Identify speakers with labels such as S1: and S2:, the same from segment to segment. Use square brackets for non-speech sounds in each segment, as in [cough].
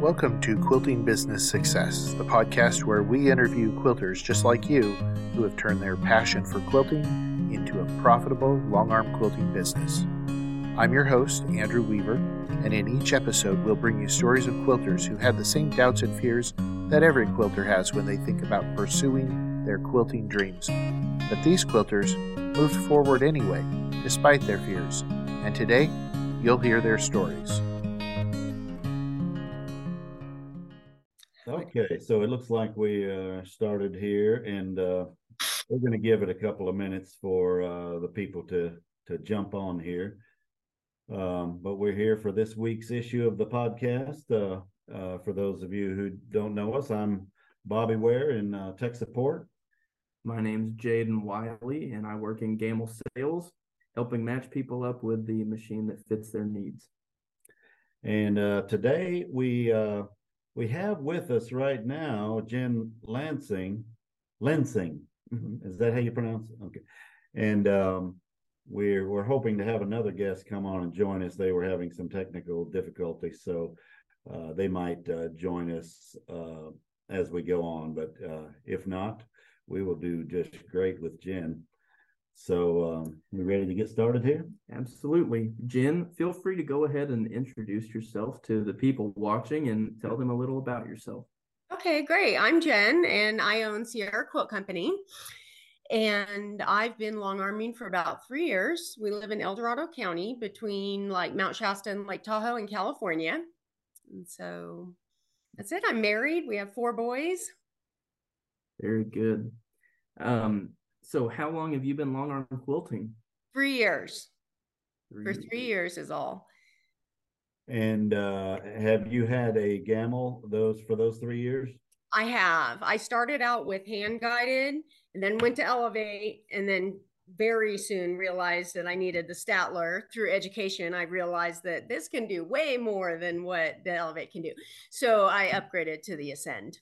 S1: Welcome to Quilting Business Success, the podcast where we interview quilters just like you who have turned their passion for quilting into a profitable long arm quilting business. I'm your host, Andrew Weaver, and in each episode, we'll bring you stories of quilters who had the same doubts and fears that every quilter has when they think about pursuing their quilting dreams. But these quilters moved forward anyway, despite their fears, and today, you'll hear their stories.
S2: Okay, so it looks like we uh, started here, and uh, we're going to give it a couple of minutes for uh, the people to to jump on here. Um, but we're here for this week's issue of the podcast. Uh, uh, for those of you who don't know us, I'm Bobby Ware in uh, tech support.
S3: My name's Jaden Wiley, and I work in Gammill sales, helping match people up with the machine that fits their needs.
S2: And uh, today we uh, we have with us right now Jen Lansing, Lensing. Mm-hmm. Is that how you pronounce it? Okay. And um, we're we're hoping to have another guest come on and join us. They were having some technical difficulties, so uh, they might uh, join us uh, as we go on. But uh, if not, we will do just great with Jen. So, um, we ready to get started here?
S3: Absolutely. Jen, feel free to go ahead and introduce yourself to the people watching and tell them a little about yourself.
S4: Okay, great. I'm Jen and I own Sierra Quilt Company. And I've been long arming for about three years. We live in El Dorado County between like Mount Shasta and Lake Tahoe in California. And so that's it. I'm married. We have four boys.
S3: Very good. Um, so how long have you been long arm quilting?
S4: Three years. Three For three years. years is all.
S2: And uh, have you had a Gammill those for those three years?
S4: I have. I started out with hand guided and then went to elevate and then very soon realized that I needed the Statler through education. I realized that this can do way more than what the Elevate can do. So I upgraded to the Ascend.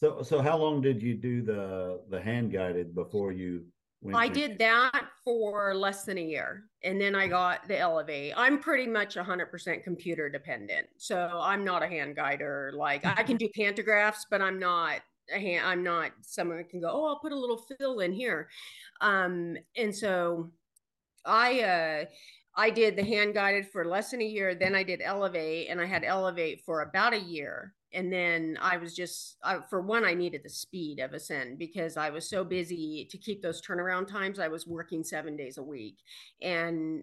S2: So, so how long did you do the the hand guided before you?
S4: Went I to- did that for less than a year, and then I got the Elevate. I'm pretty much 100% computer dependent, so I'm not a hand guider. Like I can do [laughs] pantographs, but I'm not a hand. I'm not someone that can go. Oh, I'll put a little fill in here, um, and so I. uh I did the hand guided for less than a year. Then I did Elevate, and I had Elevate for about a year and then I was just uh, for one I needed the speed of Ascend because I was so busy to keep those turnaround times. I was working seven days a week, and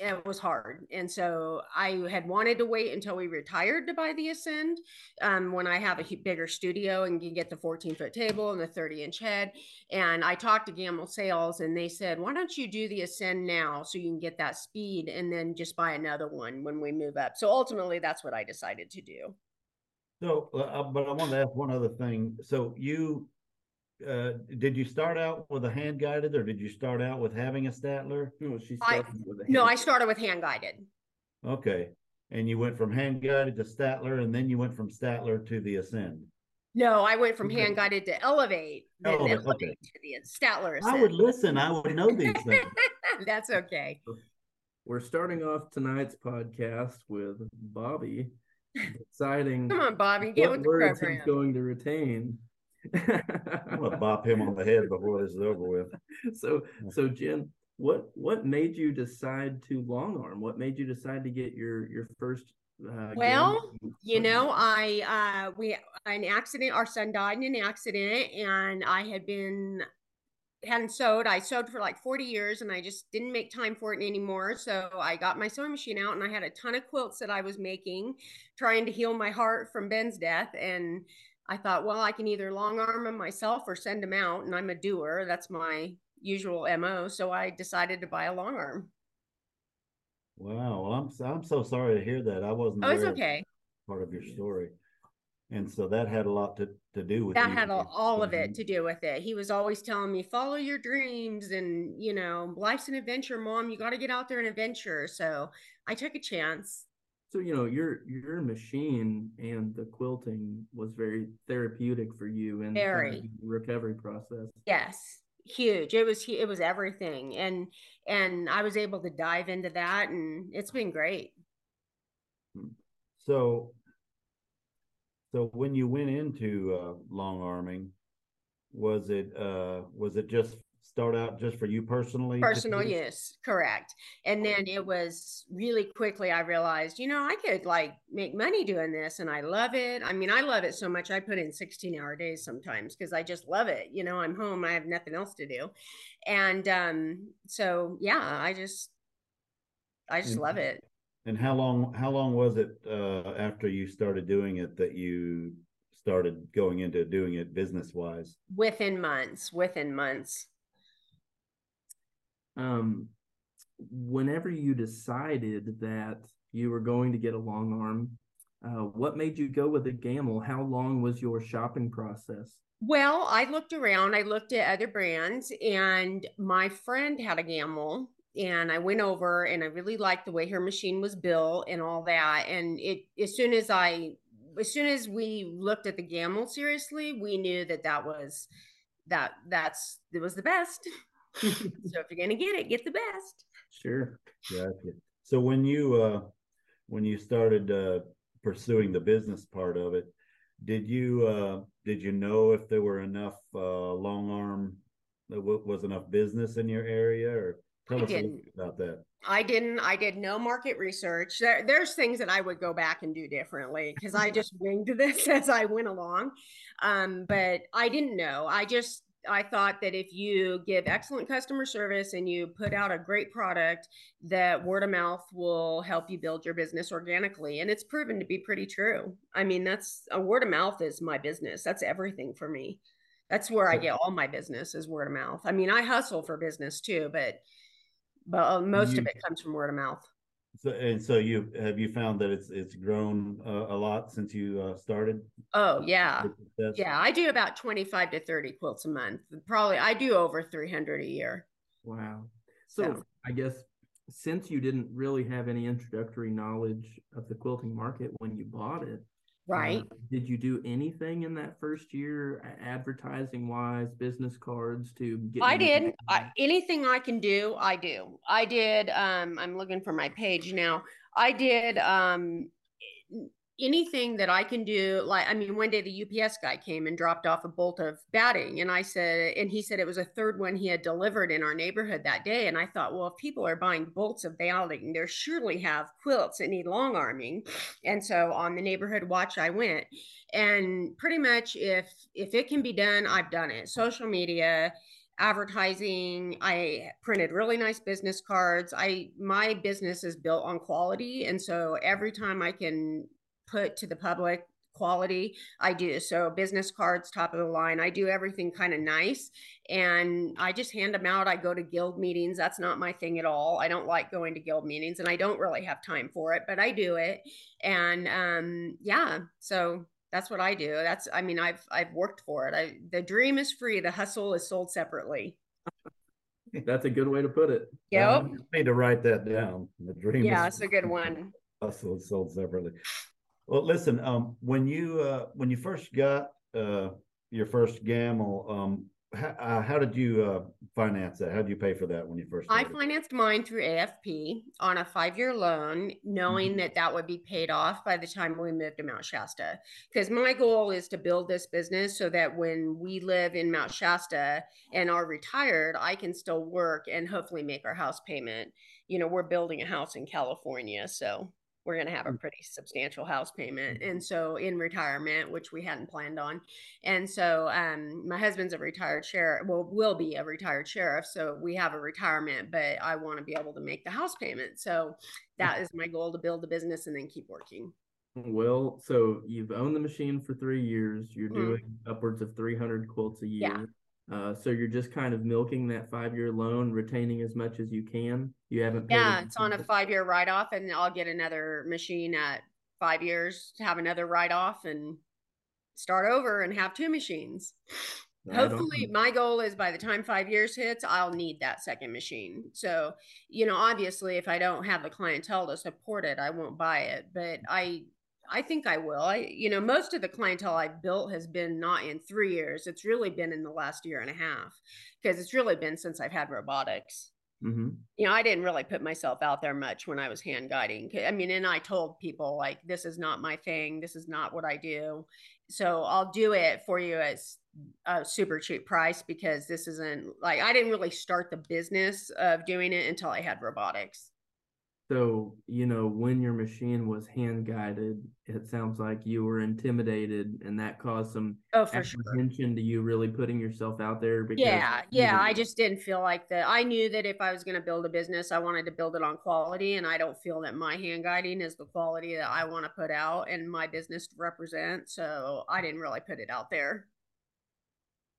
S4: it was hard. And so I had wanted to wait until we retired to buy the Ascend um, when I have a bigger studio and can get the 14 foot table and the 30 inch head. And I talked to Gammill Sales and they said, why don't you do the Ascend now so you can get that speed and then just buy another one when we move up. So ultimately, that's what I decided to do.
S2: So, uh, uh, but I wanted to ask one other thing. So you, uh, did you start out with a hand guided or did you start out with having a Statler?
S3: No, she
S4: started I, with a No, I started with hand guided.
S2: Okay. And you went from hand guided to Statler and then you went from Statler to the Ascend.
S4: No, I went from okay. hand guided to elevate, then elevate, elevate okay. to the Statler.
S2: Ascend. I would listen. I would know these things. [laughs]
S4: That's okay.
S3: We're starting off tonight's podcast with Bobby deciding
S4: Come on, Bobby, get with the words
S3: program. he's going to retain.
S2: I'm gonna bop him on the head before this is over with. [laughs]
S3: So, so Jen, what what made you decide to long arm? What made you decide to get your your first?
S4: Uh, well, you know, I uh, we an accident. Our son died in an accident, and I had been hadn't sewed. I sewed for like 40 years and I just didn't make time for it anymore. So I got my sewing machine out and I had a ton of quilts that I was making, trying to heal my heart from Ben's death. And I thought, well, I can either long arm them myself or send them out. And I'm a doer. That's my usual MO. So I decided to buy a long arm.
S2: Wow. Well, I'm, I'm so sorry to hear that. I wasn't
S4: oh, it's okay.
S2: part of your story and so that had a lot to, to do with
S4: that had all of it to do with it. He was always telling me follow your dreams and you know life's an adventure mom. You got to get out there and adventure. So i took a chance.
S3: So you know your your machine and the quilting was very therapeutic for you and
S4: very.
S3: recovery process.
S4: Yes. Huge. It was it was everything. And and i was able to dive into that and it's been great.
S2: Hmm. so So when you went into uh, long arming, was it uh, was it just start out just for you personally?
S4: Personal use, correct. And then it was really quickly I realized, you know, I could like make money doing this and I love it. I mean, I love it so much I put in 16 hour days sometimes because I just love it. You know, I'm home, I have nothing else to do. And um, so yeah, I just I just
S2: and,
S4: love it.
S2: And how long how long was it uh, after you started doing it that you started going into doing it business wise?
S4: Within months, within months
S3: um, whenever you decided that you were going to get a long arm, uh, what made you go with a Gammill? How long was your shopping process?
S4: Well, I looked around, I looked at other brands, and my friend had a Gammill. And I went over and I really liked the way her machine was built and all that. And it, as soon as I, as soon as we looked at the Gammill seriously, we knew that that was, that that's, it was the best. [laughs] so if you're gonna get it, get the best.
S3: Sure.
S2: Gotcha. So when you uh when you started uh pursuing the business part of it, did you uh did you know if there were enough uh long arm that was enough business in your area or tell
S4: I
S2: us
S4: didn't.
S2: about that
S4: i didn't i did no market research there, there's things that i would go back and do differently because i just [laughs] winged this as i went along um, but i didn't know i just I thought that if you give excellent customer service and you put out a great product, that word of mouth will help you build your business organically. And it's proven to be pretty true. I mean, that's a word of mouth is my business. That's everything for me. That's where I get all my business is word of mouth. I mean, I hustle for business too, but but uh, most you, of it comes from word of mouth.
S2: So and so you have you found that it's it's grown uh, a lot since you uh, started?
S4: Oh yeah, yeah. I do about twenty five to thirty quilts a month. Probably I do over three hundred a year.
S3: Wow. So, so I guess since you didn't really have any introductory knowledge of the quilting market when you bought it,
S4: Right. Uh,
S3: did you do anything in that first year, advertising wise, business cards to get?
S4: I did. I, anything I can do, I do. I did. Um, I'm looking for my page now. I did um, anything that I can do, like, I mean, one day the UPS guy came and dropped off a bolt of batting. And I said, and he said it was a third one he had delivered in our neighborhood that day. And I thought, well, if people are buying bolts of batting, they surely have quilts that need long arming. And so on the neighborhood watch, I went. And pretty much if if it can be done, I've done it. Social media, advertising i printed really nice business cards i my business is built on quality and so every time i can put to the public quality. I do so business cards top of the line i do everything kind of nice and i just hand them out i go to guild meetings that's not my thing at all. I don't like going to guild meetings and i don't really have time for it but i do it and um yeah so that's what i do. That's i mean i've i've worked for it. I the dream is free the hustle is sold separately. [laughs]
S3: That's a good way to put it.
S4: Yep.
S2: Um, need to write that down. The dream
S4: yeah it's a good one.
S2: hustle is sold separately well, listen, um, when you uh, when you first got uh, your first Gammill, um, how, uh, how did you uh, finance that? How did you pay for that when you first?
S4: Started? I financed mine through AFP on a five-year loan, knowing mm-hmm. that that would be paid off by the time we moved to Mount Shasta. Because my goal is to build this business so that when we live in Mount Shasta and are retired, I can still work and hopefully make our house payment. You know, we're building a house in California, so we're going to have a mm. pretty substantial house payment. And so in retirement which we hadn't planned on and so um, my husband's a retired sheriff well will be a retired sheriff so we have a retirement but i want to be able to make the house payment. So that is my goal to build the business and then keep working.
S3: Well so you've owned the machine for three years. You're mm. doing upwards of 300 quilts a year. yeah. Uh, so you're just kind of milking that five year loan, retaining as much as you can. You haven't.
S4: yeah, it's on a five year write off, and I'll get another machine at five years to have another write off and start over and have two machines. Hopefully, my goal is by the time five years hits, I'll need that second machine. So, you know, obviously, if I don't have the clientele to support it, I won't buy it. But I I think I will. I, you know, most of the clientele I've built has been not in three years. It's really been in the last year and a half because it's really been since I've had robotics.
S3: Mm-hmm.
S4: You know, I didn't really put myself out there much when I was hand guiding. I mean, and I told people like, this is not my thing. This is not what I do. So I'll do it for you as a super cheap price because this isn't like I didn't really start the business of doing it until I had robotics.
S3: So, you know, when your machine was hand guided, it sounds like you were intimidated and that caused some
S4: oh, for sure.
S3: apprehension to you really putting yourself out there.
S4: Because yeah, yeah. I just didn't feel like that. I knew that if I was going to build a business, I wanted to build it on quality. And I don't feel that my hand guiding is the quality that I want to put out and my business to represent. So I didn't really put it out there.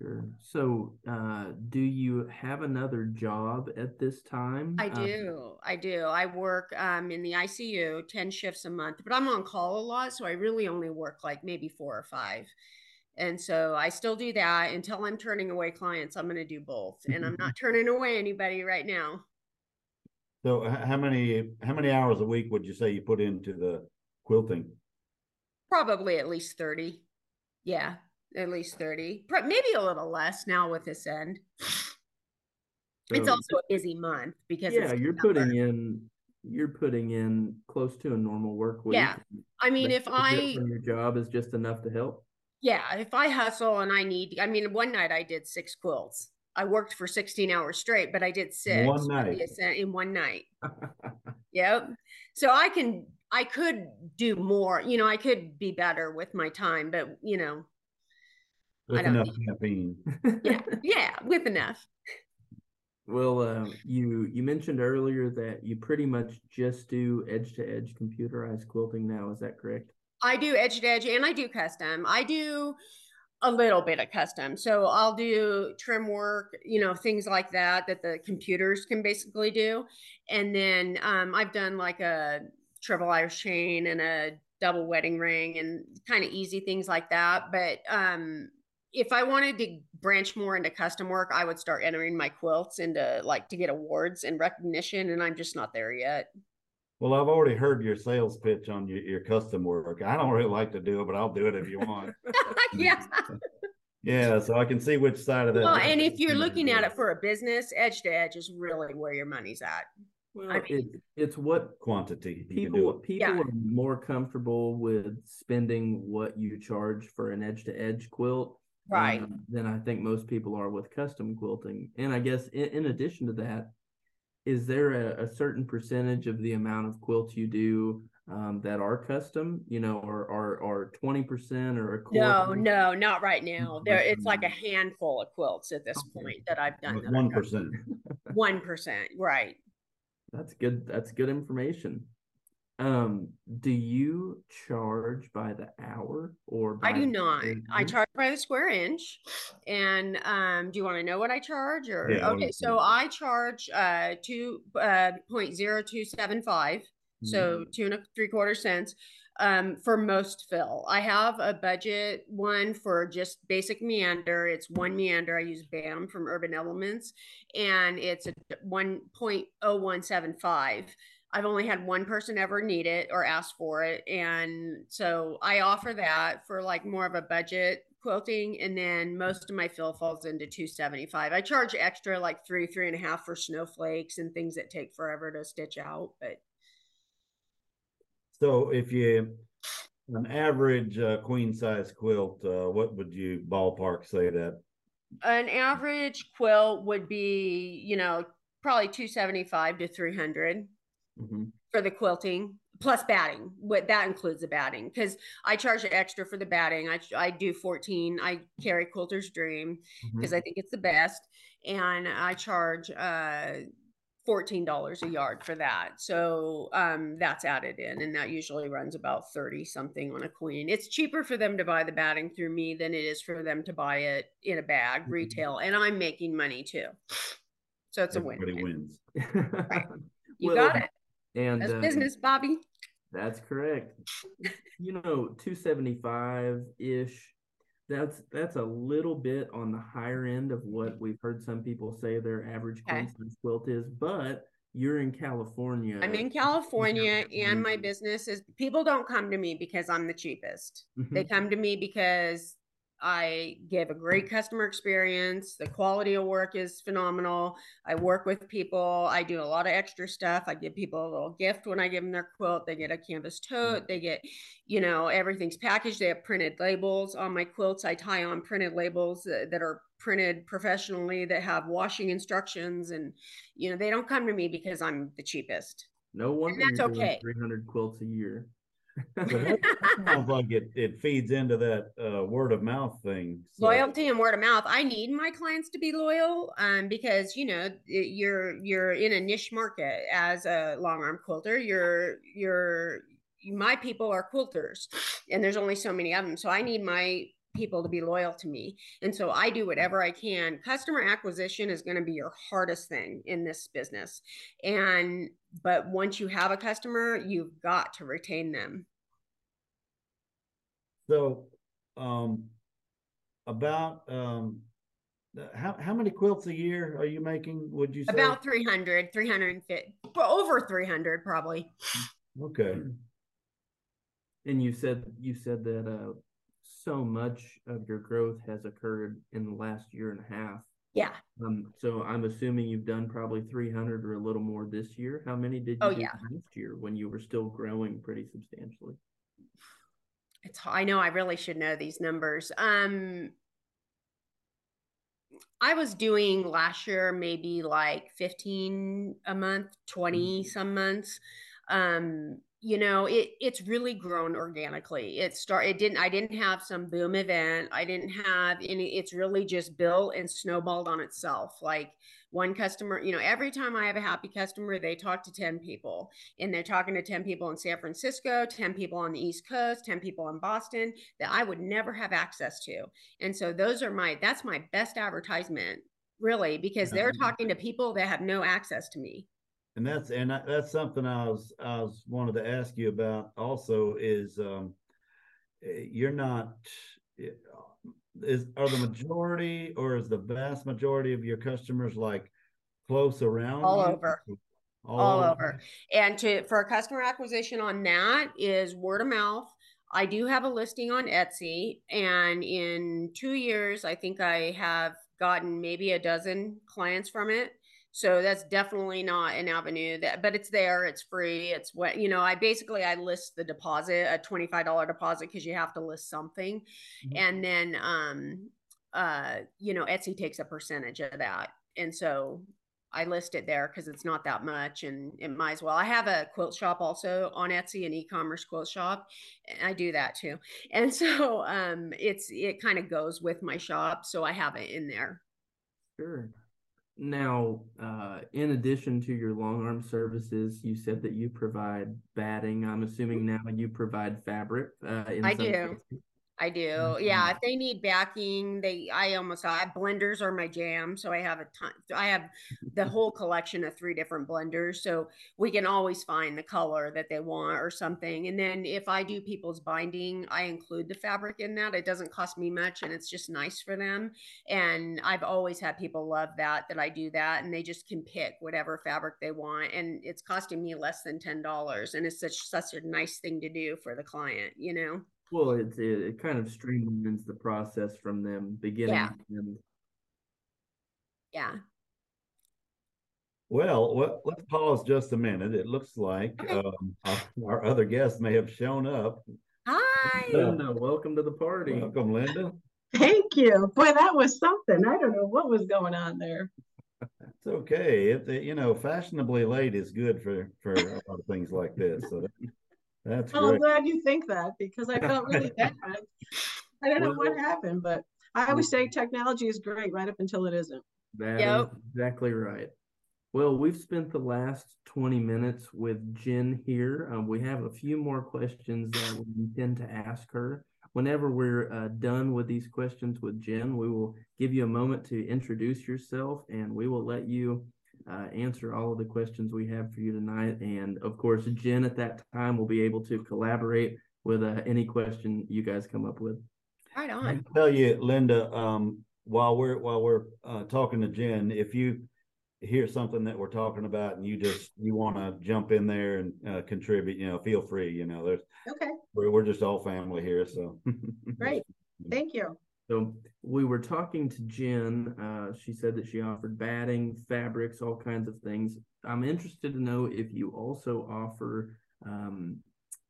S3: Sure. So, uh, do you have another job at this time?
S4: I uh, do. Um, I do. I work um, in the ICU 10 shifts a month, but I'm on call a lot. So I really only work like maybe four or five. And so I still do that until I'm turning away clients. I'm going to do both. And I'm not turning away anybody right now.
S2: So how many how many hours a week would you say you put into the quilting?
S4: Probably at least 30. Yeah at least 30 maybe a little less now with this end. So, it's also a busy month because
S3: yeah you're putting in you're putting in close to a normal work week.
S4: Yeah. I mean if i
S3: your job is just enough to help?
S4: Yeah if i hustle and i need i mean one night i did six quilts. I worked for 16 hours straight but i did six
S2: one night.
S4: in one night. [laughs] Yep. So i can i could do more you know i could be better with my time but you know
S2: with enough caffeine.
S4: yeah, [laughs] yeah, with enough.
S3: Well, uh, you you mentioned earlier that you pretty much just do edge to edge computerized quilting now. Is that correct?
S4: I do edge to edge, and I do custom. I do a little bit of custom. So I'll do trim work, you know, things like that that the computers can basically do. And then um, I've done like a triple Irish chain and a double wedding ring and kind of easy things like that. But um, if I wanted to branch more into custom work, I would start entering my quilts into like to get awards and recognition, and I'm just not there yet.
S2: Well, I've already heard your sales pitch on your, your custom work. I don't really like to do it, but I'll do it if you want. [laughs]
S4: yeah.
S2: yeah, so I can see which side of that.
S4: Well, and if you're looking at it for a business, edge to edge is really where your money's at.
S3: Well, I mean, it, it's what
S2: quantity
S3: people people yeah. are more comfortable with spending what you charge for an edge to edge quilt
S4: right
S3: um, than I think most people are with custom quilting. And I guess in, in addition to that, is there a, a, certain percentage of the amount of quilts you do um, that are custom? You know, or or or twenty percent or a quarter?
S4: No, no, not right now. There, it's like a handful of quilts at this point that I've done.
S2: One percent. [laughs]
S4: One percent, right?
S3: That's good. That's good information. Um, do you charge by the hour or
S4: I do not. I charge by the square inch. And um, do you want to know what I charge or yeah, okay, so I charge uh two uh point zero two seven five, mm-hmm. so two and a three quarter cents um for most fill. I have a budget one for just basic meander. It's one meander. I use BAM from Urban Elementz and it's a 1.0175 I've only had one person ever need it or ask for it. And so I offer that for like more of a budget quilting. And then most of my fill falls into 275. I charge extra like three, three and a half for snowflakes and things that take forever to stitch out. But
S2: so if you an average uh, queen size quilt, uh, what would you ballpark say that?
S4: An average quilt would be, you know, probably 275 to 300 mm-hmm. for the quilting plus batting. What that includes the batting because I charge extra for the batting. I I do 14. I carry Quilter's Dream because mm-hmm. I think it's the best, and I charge uh fourteen dollars a yard for that. So um, that's added in, and that usually runs about thirty something on a queen. It's cheaper for them to buy the batting through me than it is for them to buy it in a bag mm-hmm. retail, and I'm making money too. So it's
S2: Everybody
S4: a
S2: win.
S3: Everybody wins.
S4: right. [laughs] You well, got it.
S3: And
S4: that's uh, business, Bobby.
S3: That's correct. you know, 275 ish. That's that's a little bit on the higher end of what we've heard some people say their average okay. quilt is, but you're in California.
S4: I'm in California, and my business is people don't come to me because I'm the cheapest. Mm-hmm. They come to me because I give a great customer experience. The quality of work is phenomenal. I work with people. I do a lot of extra stuff. I give people a little gift when I give them their quilt. They get a canvas mm-hmm. tote. They get, you know, everything's packaged. They have printed labels on my quilts. I tie on printed labels that, that are printed professionally that have washing instructions and you know they don't come to me because i'm the cheapest
S3: no wonder
S4: that's okay
S3: 300 quilts a year
S2: that sounds like it, it feeds into that uh, word of mouth thing.
S4: So. Loyalty and word of mouth. I need my clients to be loyal, um, because you know you're you're in a niche market as a long arm quilter. You're you're my people are quilters, and there's only so many of them. So I need my people to be loyal to me. And so I do whatever I can. Customer acquisition is going to be your hardest thing in this business. And but once you have a customer, you've got to retain them.
S2: So, um, about um, how how many quilts a year are you making? Would you say
S4: about 300, 350, over 300 probably.
S2: Okay.
S3: And you said you said that uh, so much of your growth has occurred in the last year and a half.
S4: Yeah.
S3: Um, so I'm assuming you've done probably 300 or a little more this year. How many did you
S4: oh,
S3: do
S4: yeah.
S3: last year when you were still growing pretty substantially?
S4: It's I know I really should know these numbers. Um I was doing last year maybe like 15 a month, 20 mm-hmm. some months. Um you know it it's really grown organically. It start it didn't i didn't have some boom event. I didn't have any it's really just built and snowballed on itself. Like one customer you know every time i have a happy customer they talk to 10 people and they're talking to 10 people in san francisco 10 people on the east coast 10 people in boston that i would never have access to. And so those are my that's my best advertisement really because they're talking to people that have no access to me
S2: and that's and that's something I was I was wanted to ask you about also is um, eh, you're not eh, is are the majority or is the vast majority of your customers like close around
S4: all
S2: you?
S4: over all, all over. over and to for customer acquisition on that is word of mouth I do have a listing on Etsy and in 2 years I think I have gotten maybe a dozen clients from it so that's definitely not an avenue that, but it's there. It's free. It's what, you know, I basically, I list the deposit, a $25 deposit because you have to list something. Mm-hmm. And then, um, uh, you know, Etsy takes a percentage of that. And so I list it there because it's not that much and it might as well. I have a quilt shop also on Etsy, an e-commerce quilt shop. And I do that too. [laughs] And so um it's it kind of goes with my shop. So I have it in there.
S3: Sure. Now, uh, in addition to your long arm services, you said that you provide batting. I'm assuming now you provide fabric. Uh,
S4: I do. Cases. I do. Mm-hmm. Yeah, if they need backing, they I almost I blenders are my jam. So I have a ton I have the whole collection of three different blenders. So we can always find the color that they want or something. And then if I do people's binding, I include the fabric in that. It doesn't cost me much and it's just nice for them. And I've always had people love that that I do that and they just can pick whatever fabric they want. And it's costing me less than ten dollars. And it's such such a nice thing to do for the client, you know.
S3: Well, it's it, it kind of streamlines the process from them beginning
S4: yeah.
S3: and
S4: yeah.
S2: Well, well, let's pause just a minute. It looks like okay. um, our, our, other guests may have shown up.
S4: Hi,
S3: Linda. Welcome to the party.
S2: Welcome, Linda.
S5: Thank you. Boy, that was something. I don't know what was going on there.
S2: It's okay. It, you know, fashionably late is good for for a lot of things like this. So that, that's
S5: well, I'm glad you think that because I felt really [laughs] bad. I don't know what happened, but I always say technology is great right up until it isn't.
S3: That yep. is exactly right. Well, we've spent the last 20 minutes with Jen here. Um, we have a few more questions that we intend to ask her. Whenever we're uh, done with these questions with Jen, we will give you a moment to introduce yourself and we will let you uh, answer all of the questions we have for you tonight. And of course, Jen at that time will be able to collaborate with uh, any question you guys come up with.
S4: Right on.
S2: I tell you, Linda, um, while we're while we're uh, talking to Jen, if you hear something that we're talking about and you just you want to jump in there and uh, contribute, you know, feel free. You know, there's
S5: okay.
S2: We're we're just all family here, so [laughs]
S5: great. Thank you.
S3: So we were talking to Jen. Uh, she said that she offered batting, fabrics, all kinds of things. I'm interested to know if you also offer um,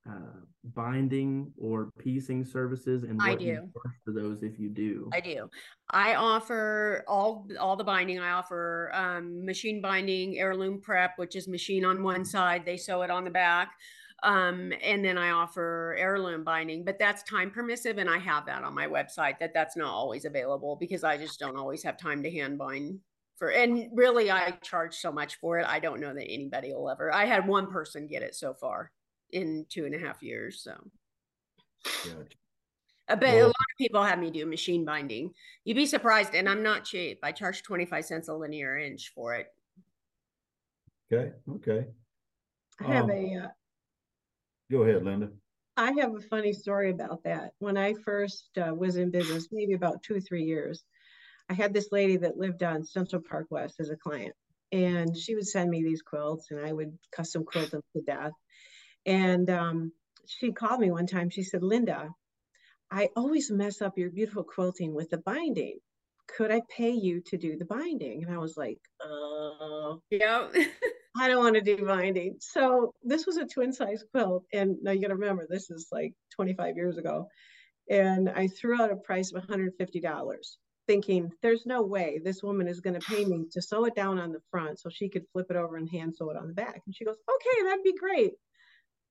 S3: uh, binding or piecing services, and
S4: I do.
S3: for those if you do.
S4: I do. I offer all all the binding. I offer um, machine binding, heirloom prep, which is machine on one side, they sew it on the back. Um, and then I offer heirloom binding, but that's time permissive, and I have that on my website. That that's not always available because I just don't always have time to hand bind for. And really, I charge so much for it. I don't know that anybody will ever. I had one person get it so far in two and a half years. So,
S2: Gotcha.
S4: Uh, but a lot of people have me do machine binding. You'd be surprised, and I'm not cheap. I charge 25 cents a linear inch for it.
S2: Okay, okay.
S5: I have
S2: Um,
S5: a, uh,
S2: Go ahead, Linda.
S5: I have a funny story about that. When I first uh, was in business, maybe about two, or three years, I had this lady that lived on Central Park West as a client. And she would send me these quilts and I would custom quilt them to death. And um, she called me one time. She said, Linda, I always mess up your beautiful quilting with the binding. Could I pay you to do the binding? And I was like, uh,
S4: Yeah. [laughs]
S5: I don't want to do binding. So this was a twin size quilt. And now you got to remember, this is like 25 years ago. And I threw out a price of $150, thinking there's no way this woman is going to pay me to sew it down on the front so she could flip it over and hand sew it on the back. And she goes, okay, that'd be great.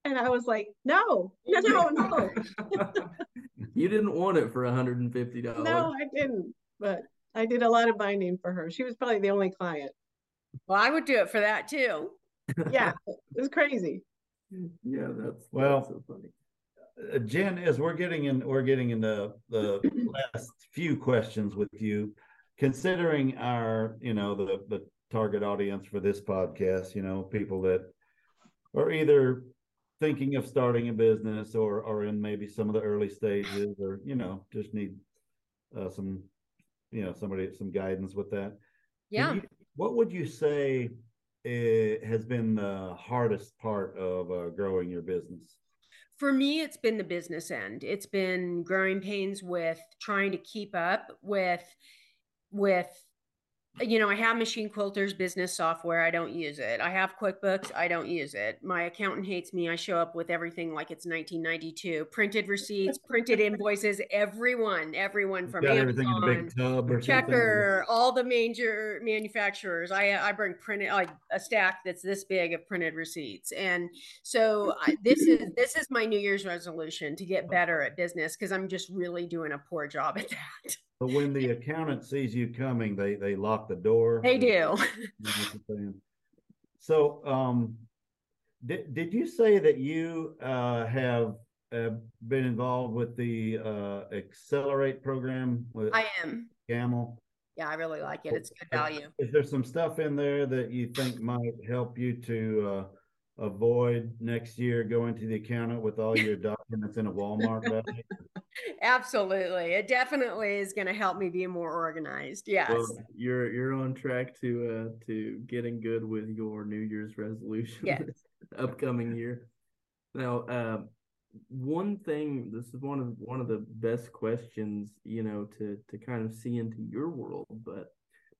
S5: And I was like, no, no, no, [laughs] no,
S3: you didn't want it for $150.
S5: no, I didn't. But I did a lot of binding for her. She was probably the only client.
S4: Well, I would do it for that too.
S5: Yeah, it was crazy.
S3: Yeah, that's
S2: Well,
S3: that's so funny.
S2: Uh, Jen, as we're getting in, we're getting into the last few questions with you. Considering our, you know, the the target audience for this podcast, you know, people that are either thinking of starting a business or or in maybe some of the early stages, or you know, just need uh, some, you know, somebody some guidance with that. Can
S4: Yeah.
S2: you- what would you say has been the hardest part of uh, growing your business?
S4: For me, it's been the business end. It's been growing pains with trying to keep up with with you know, I have Machine Quilter's business software. I don't use it. I have QuickBooks. I don't use it. My accountant hates me. I show up with everything like it's 1992. Printed receipts, printed invoices, everyone, everyone from
S2: Got everything in a
S4: Amazon,
S2: big tub or something?
S4: Checker, all the major manufacturers. I I bring printed like a stack that's this big of printed receipts, and so I, this is this is my New Year's resolution to get better at business because I'm just really doing a poor job at that.
S2: But when the accountant sees you coming, they they lock the door.
S4: They do.
S2: is what you're saying? So, um, did did you say that you uh have uh, been involved with the uh Accelerate program with
S4: I am.
S2: Gammill?
S4: Yeah, I really like it. It's good value.
S2: Is there some stuff in there that you think might help you to uh avoid next year going to the accountant with all your documents in a Walmart bag?
S4: Absolutely. It definitely is going to help me be more organized. Yes.
S3: Well, you're you're on track to uh to getting good with your New Year's resolution
S4: Yes. [laughs]
S3: upcoming year. Now, uh, one thing this is one of one of the best questions, you know, to to kind of see into your world, but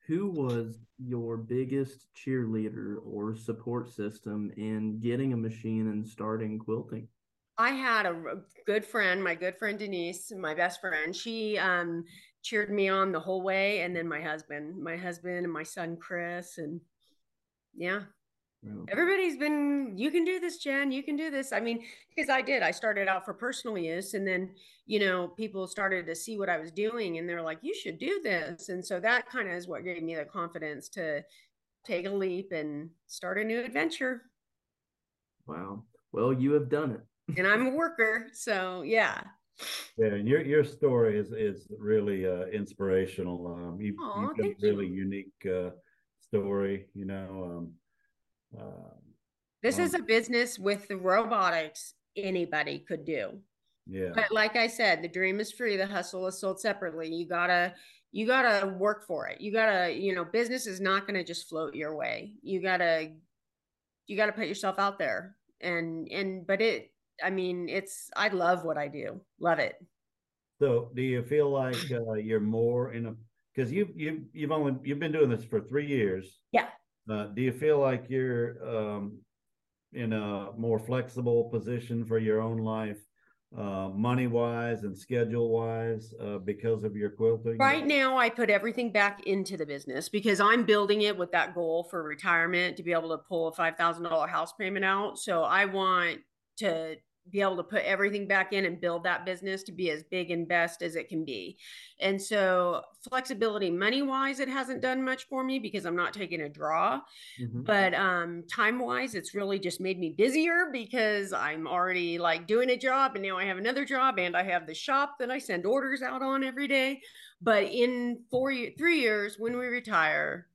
S3: who was your biggest cheerleader or support system in getting a machine and starting quilting?
S4: I had a good friend, my good friend Denise, my best friend. She um cheered me on the whole way and then my husband, my husband and my son Chris and yeah, everybody's been you can do this, Jen, you can do this. I mean, because I did. I started out for personal use and then, you know, people started to see what I was doing and they're like, "You should do this." And so that kind of is what gave me the confidence to take a leap and start a new adventure.
S3: Wow. Well, you have done it.
S4: And I'm a worker, so yeah.
S2: Yeah, and your your story is is really uh, inspirational. Um, you,
S4: Aw,
S2: you've got a
S4: thank you.
S2: really unique uh, story. You know, um, uh,
S4: This is
S2: Um,
S4: a business with the robotics anybody could do.
S2: yeah,
S4: But like I said, the dream is free, the hustle is sold separately. You gotta you gotta work for it. You gotta, you know, business is not gonna just float your way. You gotta you gotta put yourself out there. And and but it I mean, it's I love what I do. Love it.
S2: So do you feel like uh, you're more in a because you you you've only you've been doing this for three years.
S4: Yeah.
S2: Uh, do you feel like you're um, in a more flexible position for your own life, uh, money wise and schedule wise, uh, because of your quilting?
S4: Right now, I put everything back into the business because I'm building it with that goal for retirement to be able to pull a five thousand dollar house payment out. So I want to be able to put everything back in and build that business to be as big and best as it can be. And so flexibility money wise it hasn't done much for me because I'm not taking a draw. Mm-hmm. But um time wise it's really just made me busier because I'm already like doing a job and now I have another job and I have the shop that I send orders out on every day. But in 4 3 years when we retire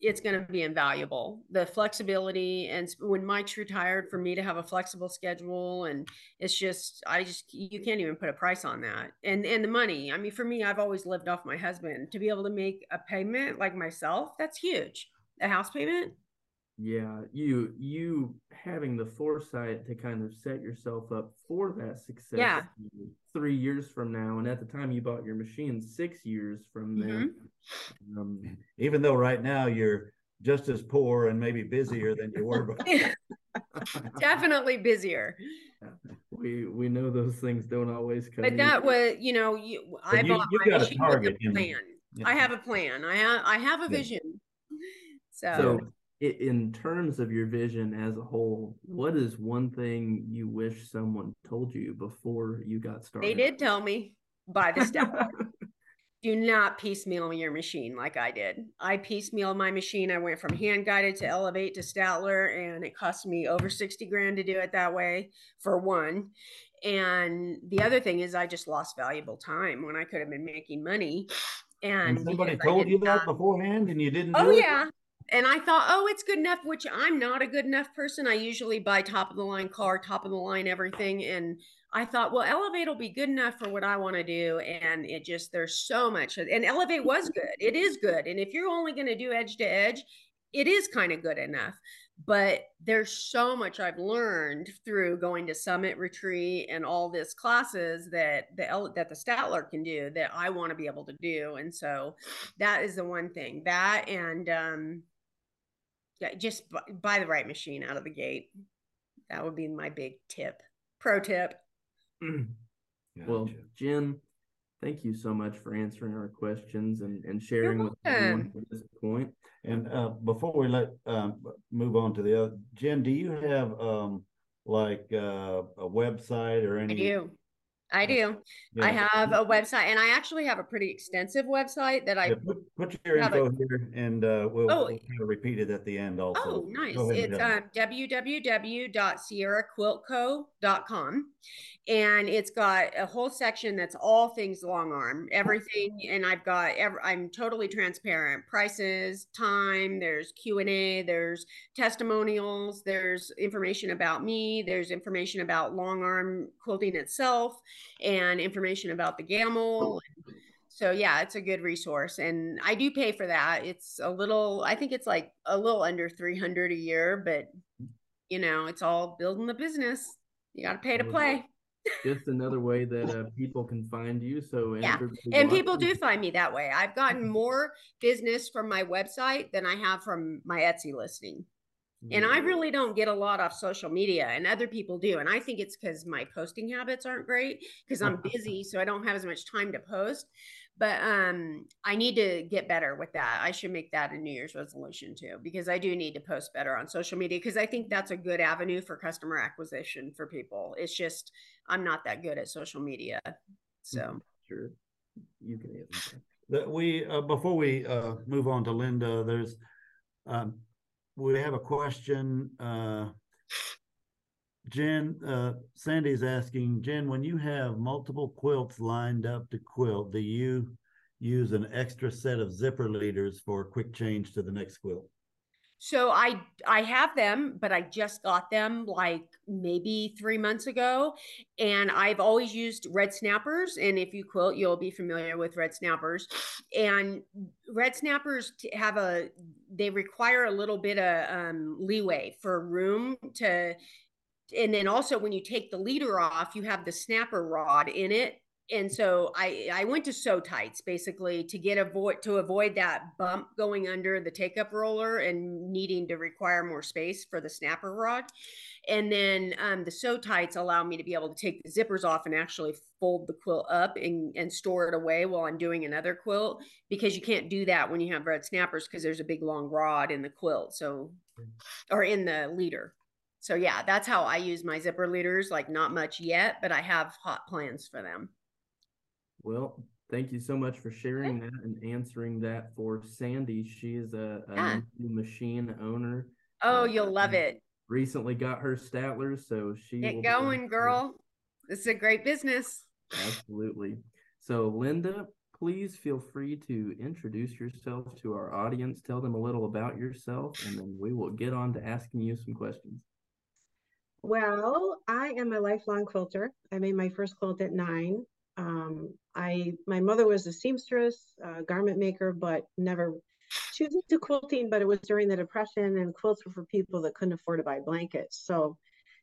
S4: it's going to be invaluable. The flexibility and when Mike's retired, for me to have a flexible schedule, and it's just I just you can't even put a price on that. And and the money, I mean, for me, I've always lived off my husband. To be able to make a payment like myself, that's huge. A house payment,
S3: yeah you you having the foresight to kind of set yourself up for that success
S4: yeah.
S3: Three years from now and at the time you bought your machine six years from there.
S2: mm-hmm. um, even though right now you're just as poor and maybe busier than you were before. [laughs]
S4: definitely busier. [laughs]
S3: We we know those things don't always come
S4: but that was you know you i
S2: you,
S4: bought
S2: you
S4: my
S2: got
S4: machine
S2: a target
S4: a plan. I have a plan. I have i have a vision. So, so
S3: in terms of your vision as a whole, what is one thing you wish someone told you before you got started?
S4: They did tell me by the step. [laughs] Do not piecemeal your machine like I did. I piecemeal my machine. I went from hand guided to Elevate to Statler, and it cost me over 60 grand to do it that way for one. And the other thing is, I just lost valuable time when I could have been making money. And,
S2: and somebody told you that beforehand and you didn't
S4: oh yeah and I thought, oh, it's good enough, which I'm not a good enough person. I usually buy top of the line car, top of the line everything. And I thought, well, Elevate will be good enough for what I want to do. And it just, there's so much. And Elevate was good. It is good. And if you're only going to do edge to edge, it is kind of good enough. But there's so much I've learned through going to Summit Retreat and all this classes that the that the Statler can do that I want to be able to do. And so that is the one thing. That and um yeah, just buy the right machine out of the gate. That would be my big tip, pro tip.
S3: Mm. Gotcha. Well, Jen, thank you so much for answering our questions and, and sharing with everyone at this point.
S2: And uh, before we let um, move on to the other, Jen, do you have um, like uh, a website or any?
S4: I do. I. Yeah. I have a website, and I actually have a pretty extensive website that I
S2: yeah, put, put, your info a, here, and uh, we'll, oh, we'll kind of repeat it at the end. Also,
S4: oh, nice! It's um, www.sierraquiltco.com, and it's got a whole section that's all things long arm, everything. And I've got, every, I'm totally transparent. Prices, time. There's Q and A. There's testimonials. There's information about me. There's information about long arm quilting itself, and information about the Gammill. So yeah, it's a good resource, and I do pay for that. It's a little, I think it's like a little under three hundred a year, but you know, it's all building the business. You got to pay to play
S3: just another way that uh, people can find you. So
S4: yeah, and people do find me that way. I've gotten [laughs] more business from my website than I have from my Etsy listing. And I really don't get a lot off social media, and other people do. And I think it's because my posting habits aren't great because I'm [laughs] busy, so I don't have as much time to post but um i need to get better with that. I should make that a new year's resolution too because i do need to post better on social media because i think that's a good avenue for customer acquisition for people. It's just i'm not that good at social media so. Mm-hmm.
S3: sure. You can answer
S2: that. We uh, before we uh, move on to linda there's um, we have a question uh, Jen, uh, Sandy's asking, Jen, when you have multiple quilts lined up to quilt, do you use an extra set of zipper leaders for a quick change to the next quilt?
S4: So I I have them, but I just got them like maybe three months ago, and I've always used red snappers. And if you quilt, you'll be familiar with red snappers. And red snappers have a they require a little bit of um, leeway for room to and then also when you take the leader off, you have the snapper rod in it and so I I went to sew tights basically to get avoid to avoid that bump going under the take up roller and needing to require more space for the snapper rod. And then um, the sew tights allow me to be able to take the zippers off and actually fold the quilt up and, and store it away while I'm doing another quilt because you can't do that when you have red snappers because there's a big long rod in the quilt. So, or in the leader. So yeah, that's how I use my zipper leaders. Like not much yet, but I have hot plans for them.
S3: Well, thank you so much for sharing that and answering that for Sandy. She is a, a yeah. machine owner.
S4: Oh, uh, you'll love it.
S3: Recently got her Statler, so she
S4: get going, girl. This is a great business.
S3: Absolutely. So, Linda, please feel free to introduce yourself to our audience. Tell them a little about yourself, and then we will get on to asking you some questions.
S5: Well, I am a lifelong quilter. I made my first quilt at nine. Um, I my mother was a seamstress, garment maker, but never she was into quilting, but it was during the depression and quilts were for people that couldn't afford to buy blankets. So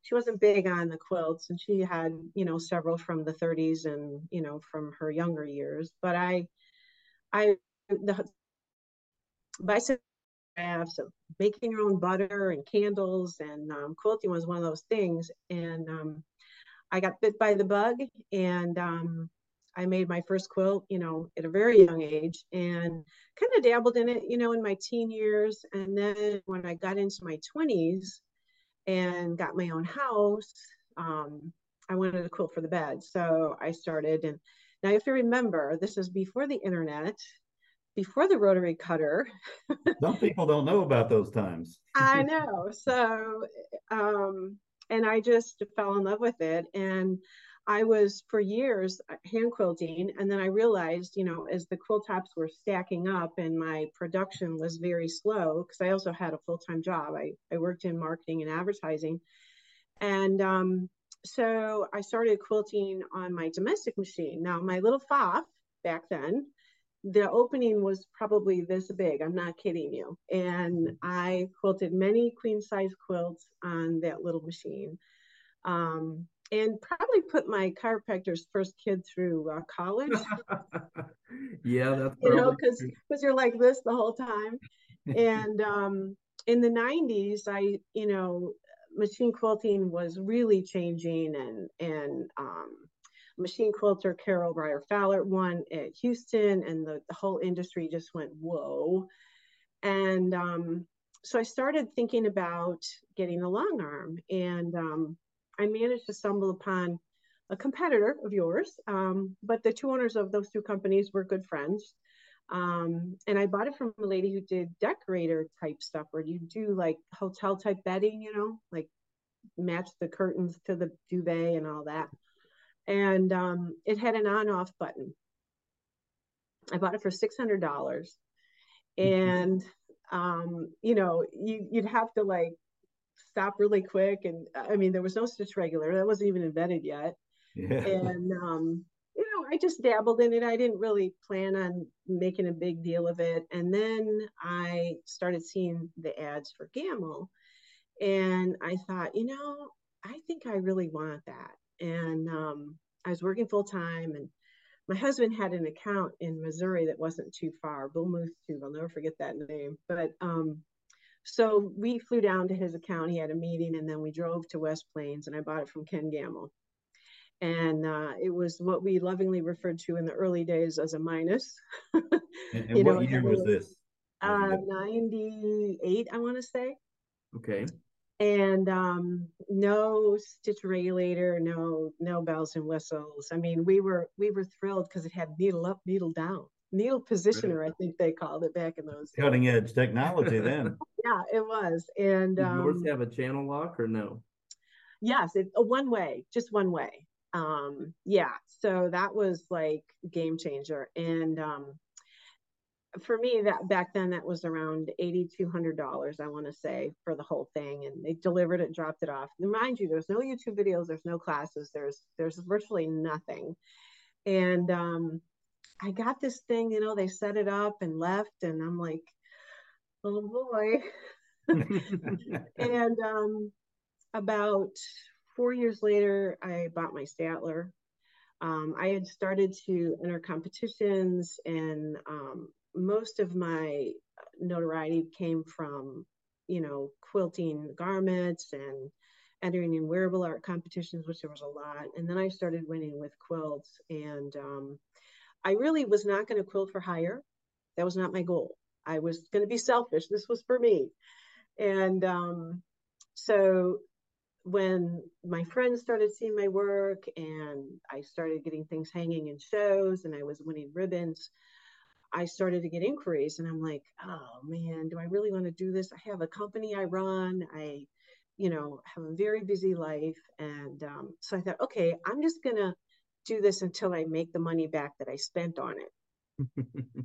S5: she wasn't big on the quilts and she had, you know, several from the 30s and, you know, from her younger years. But I I the bicycles of making your own butter and candles and um, quilting was one of those things. And um, I got bit by the bug and um, I made my first quilt, you know, at a very young age and kind of dabbled in it, you know, in my teen years. And then when I got into my 20s and got my own house, um, I wanted a quilt for the bed. So I started. And now you have to remember, this is before the internet, before the rotary cutter.
S2: Some people don't know about those times.
S5: I [laughs] know. So, um, and I just fell in love with it. And I was for years uh, hand quilting. And then I realized, you know, as the quilt tops were stacking up and my production was very slow, because I also had a full time job, I, I worked in marketing and advertising. And um, so I started quilting on my domestic machine. Now, my little Pfaff back then, the opening was probably this big. I'm not kidding you. And I quilted many queen size quilts on that little machine. Um, and probably put my chiropractor's first kid through uh, college. [laughs]
S3: yeah, that's
S5: you know because because you're like this the whole time. and um, in the 90s, I you know machine quilting was really changing, and and um, machine quilter Caryl Bryer Fallert won at Houston, and the, the whole industry just went whoa. And um, so I started thinking about getting a long arm, and um, I managed to stumble upon a competitor of yours, um, but the two owners of those two companies were good friends. Um, and I bought it from a lady who did decorator type stuff where you do like hotel type bedding, you know, like match the curtains to the duvet and all that. And um, it had an on off button. I bought it for $600. Mm-hmm. And, [laughs] um, you know, you, you'd have to like stop really quick. And I mean, there was no stitch regulator that wasn't even invented yet. Yeah. And um, you know, I just dabbled in it. I didn't really plan on making a big deal of it. And then I started seeing the ads for Gammill, and I thought, you know, I think I really want that. And um, I was working full time, and my husband had an account in Missouri that wasn't too far, Bill Muth too. I'll never forget that name. But um, so we flew down to his account. He had a meeting, and then we drove to West Plains, and I bought it from Ken Gammill. And uh, it was what we lovingly referred to in the early days as a minus.
S2: and, and [laughs] what know, year was this?
S5: Uh, 98, I want to say.
S3: Okay.
S5: And um, no stitch regulator, no no bells and whistles. I mean, we were we were thrilled because it had needle up, needle down needle positioner, I think they called it back in those
S2: cutting days. edge technology [laughs] then.
S5: yeah, it was. And
S3: Did yours um, have a channel lock or no?
S5: Yes, it a one way, just one way. Um, yeah, so that was like game changer. And um, for me, that back then that was around eighty two hundred dollars, I want to say, for the whole thing. And they delivered it, dropped it off. And mind you, there's no YouTube videos, there's no classes, there's there's virtually nothing. And um, I got this thing, you know, they set it up and left, and I'm like, oh boy. [laughs] and um, about four years later, I bought my Statler. um, I had started to enter competitions, and um, most of my notoriety came from, you know, quilting garments and entering in wearable art competitions, which there was a lot. And then I started winning with quilts, and um, I really was not going to quilt for hire. That was not my goal. I was going to be selfish. This was for me. And um, so when my friends started seeing my work and I started getting things hanging in shows and I was winning ribbons, I started to get inquiries and I'm like, oh man, do I really want to do this? I have a company I run. I, you know, have a very busy life. And um, so I thought, okay, I'm just going to do this until I make the money back that I spent on it. [laughs]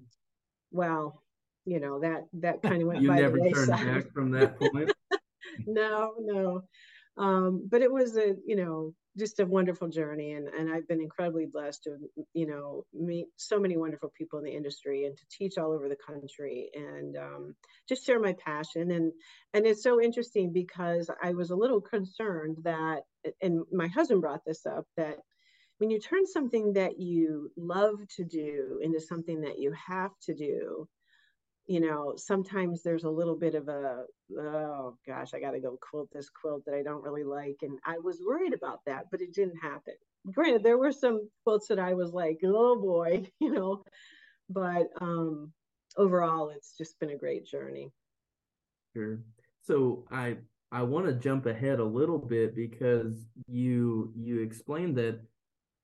S5: well, you know, that, that kind of went
S3: you
S5: by
S3: never
S5: the
S3: turned
S5: wayside.
S3: back from that point. [laughs]
S5: no, no. Um, but it was a, you know, just a wonderful journey. And, and I've been incredibly blessed to, you know, meet so many wonderful people in the industry and to teach all over the country and um, just share my passion. And, and it's so interesting because I was a little concerned that, and my husband brought this up, that when you turn something that you love to do into something that you have to do, you know, sometimes there's a little bit of a, oh gosh, I got to go quilt this quilt that I don't really like. And I was worried about that, but it didn't happen. Granted, there were some quilts that I was like, oh boy, [laughs] you know, but um, overall, it's just been a great journey.
S3: Sure. So I I want to jump ahead a little bit because you you explained that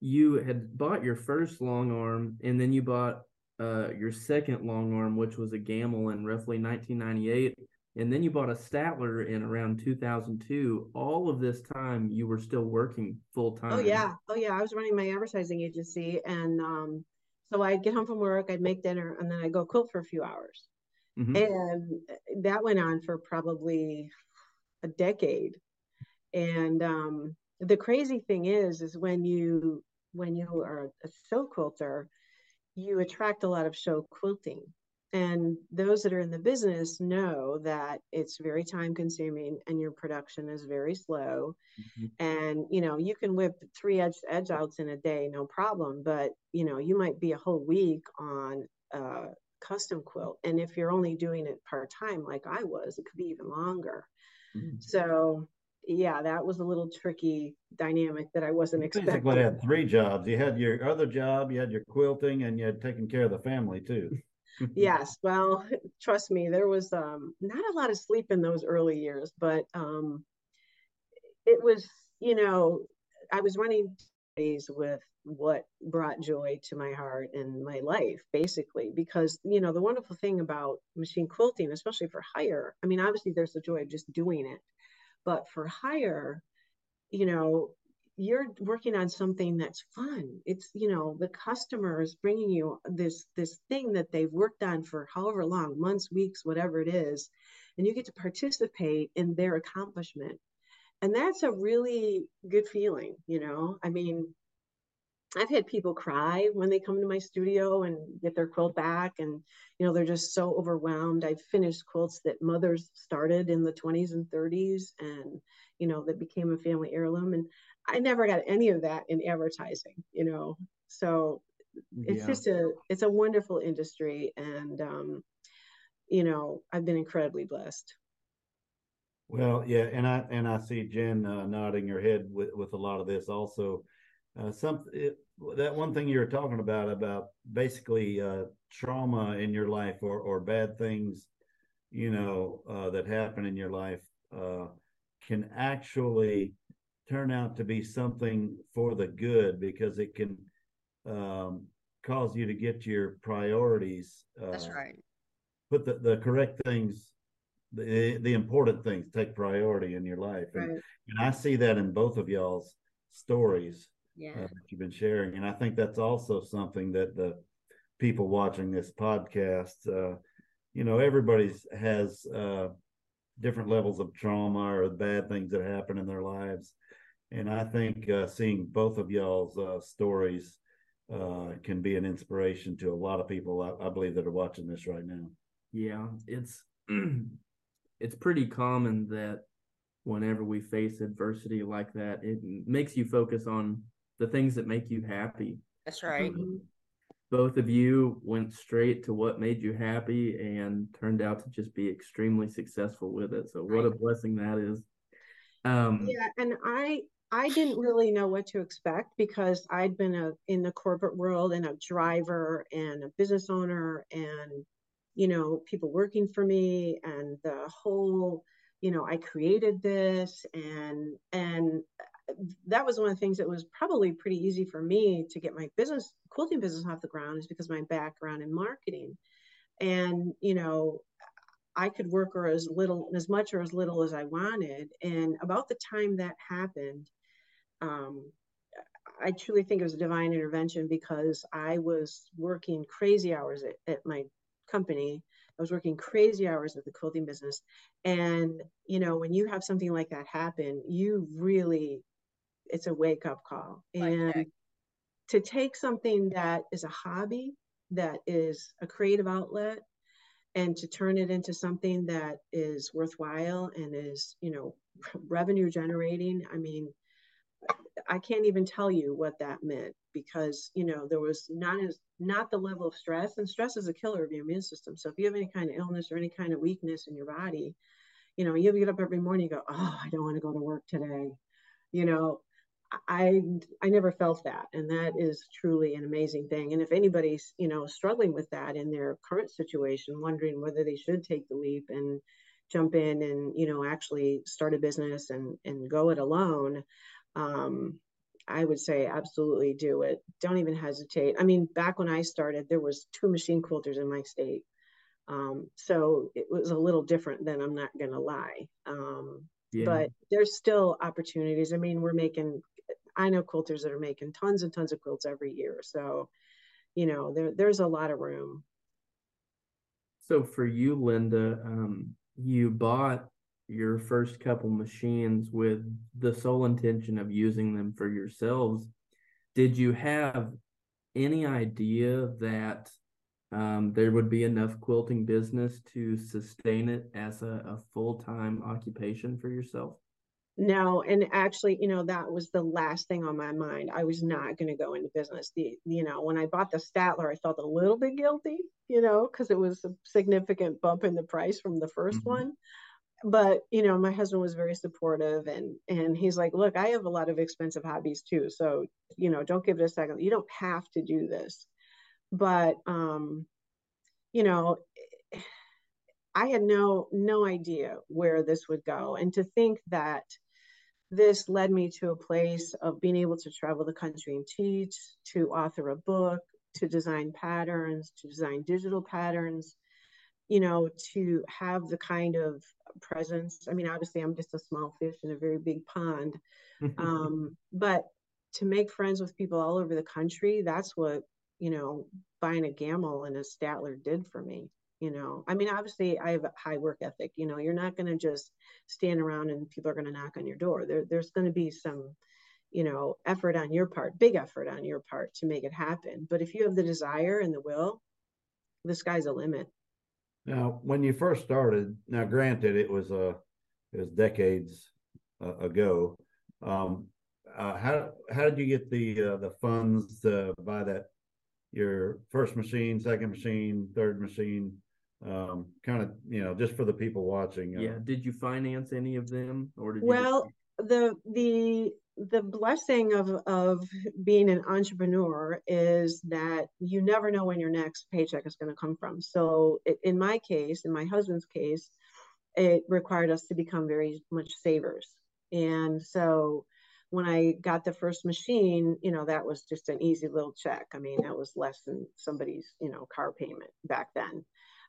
S3: you had bought your first long arm and then you bought uh, your second long arm, which was a Gammill in roughly 1998, and then you bought a Statler in around 2002. All of this time, you were still working full time.
S5: Oh yeah, oh yeah. I was running my advertising agency, and um, so I'd get home from work, I'd make dinner, and then I'd go quilt for a few hours, mm-hmm. and that went on for probably a decade. And um, the crazy thing is, is when you when you are a silk quilter, you attract a lot of show quilting. And those that are in the business know that it's very time consuming and your production is very slow. Mm-hmm. And, you know, you can whip three edge edge outs in a day, no problem. But, you know, you might be a whole week on a custom quilt. And if you're only doing it part time, like I was, it could be even longer. Mm-hmm. So yeah, that was a little tricky dynamic that I wasn't expecting.
S2: Basically, had three jobs. You had your other job, you had your quilting, and you had taken care of the family too. [laughs] [laughs]
S5: yes, well, [laughs] trust me, there was um, not a lot of sleep in those early years, but um, it was, you know, I was running days with what brought joy to my heart and my life basically because you know the wonderful thing about machine quilting especially for hire i mean obviously there's the joy of just doing it but for hire, you know, you're working on something that's fun. It's, you know, the customer is bringing you this this thing that they've worked on for however long, months, weeks, whatever it is, and you get to participate in their accomplishment. And that's a really good feeling, you know. I mean, I've had people cry when they come to my studio and get their quilt back, and you know they're just so overwhelmed. I've finished quilts that mothers started in the 20s and 30s, and you know that became a family heirloom. And I never got any of that in advertising, you know. So it's yeah. just a it's a wonderful industry, and um, you know I've been incredibly blessed.
S2: Well, yeah, and I and I see Jenn uh, nodding her head with with a lot of this also. Uh, some it, that one thing you were talking about about basically uh, trauma in your life or or bad things, you know, uh, that happen in your life uh, can actually turn out to be something for the good because it can um, cause you to get your priorities.
S4: That's uh, right.
S2: Put the, the correct things the the important things take priority in your life and, right. and i see that in both of y'all's stories
S4: yeah.
S2: uh, that you've been sharing. And I think that's also something that the people watching this podcast, uh, you know, everybody's has uh, different levels of trauma or bad things that happen in their lives. And I think uh, seeing both of y'all's uh, stories uh, can be an inspiration to a lot of people, I, I believe, that are watching this right now.
S3: Yeah, it's [clears throat] it's pretty common that whenever we face adversity like that, it makes you focus on the things that make you happy.
S4: That's right. [laughs]
S3: Both of you went straight to what made you happy and turned out to just be extremely successful with it. So what a blessing that is. Um,
S5: Yeah, and I I didn't really know what to expect because I'd been a in the corporate world and a driver and a business owner and you know people working for me and the whole you know I created this and and that was one of the things that was probably pretty easy for me to get my business quilting business off the ground is because my background in marketing and you know I could work or as little, as much or as little as I wanted. And about the time that happened, um, I truly think it was a divine intervention because I was working crazy hours at, at my company. I was working crazy hours at the quilting business. And, you know, when you have something like that happen, you really, it's a wake up call. And to take something that is a hobby, that is a creative outlet, and to turn it into something that is worthwhile and is you know [laughs] revenue generating i mean i can't even tell you what that meant because you know there was not as not the level of stress and stress is a killer of your immune system. So if you have any kind of illness or any kind of weakness in your body you know you get up every morning you go oh i don't want to go to work today you know I I never felt that, and that is truly an amazing thing. And if anybody's you know struggling with that in their current situation, wondering whether they should take the leap and jump in and you know actually start a business and and go it alone, um, I would say absolutely do it. Don't even hesitate. I mean, back when I started, there was two machine quilters in my state, um, so it was a little different. Than I'm not gonna lie. Um,
S3: yeah.
S5: but there's still opportunities. I mean, we're making I know quilters that are making tons and tons of quilts every year. So, you know, there there's a lot of room.
S3: So for you, Linda, um, you bought your first couple machines with the sole intention of using them for yourselves. Did you have any idea that um, there would be enough quilting business to sustain it as a, a full time occupation for yourself?
S5: No, and actually, you know, that was the last thing on my mind. I was not going to go into business. The, you know, when I bought the Statler, I felt a little bit guilty, you know, because it was a significant bump in the price from the 1st
S3: Mhm.
S5: one. But you know, my husband was very supportive, and and he's like, "Look, I have a lot of expensive hobbies too, so you know, don't give it a second. You don't have to do this." But um, you know, I had no no idea where this would go, and to think that this led me to a place of being able to travel the country and teach, to author a book, to design patterns, to design digital patterns, you know, to have the kind of presence. I mean, obviously, I'm just a small fish in a very big pond, um, [laughs] but to make friends with people all over the country, that's what, you know, buying a Gammill and a Statler did for me. You know, I mean, obviously, I have a high work ethic. You know, you're not going to just stand around and people are going to knock on your door. There, there's going to be some, you know, effort on your part, big effort on your part to make it happen. But if you have the desire and the will, the sky's the limit.
S2: Now, when you first started, now granted, it was uh, it was decades uh, ago. Um, uh, how how did you get the uh, the funds to buy that your first machine, second machine, third machine? Um, kind of you know just for the people watching. Uh,
S3: yeah. Did you finance any of them, or did you?
S5: Well, the the the blessing of of being an entrepreneur is that you never know when your next paycheck is going to come from. So it, in my case, in my husband's case, it required us to become very much savers. And so when I got the first machine, you know, that was just an easy little check. I mean, that was less than somebody's, you know, car payment back then.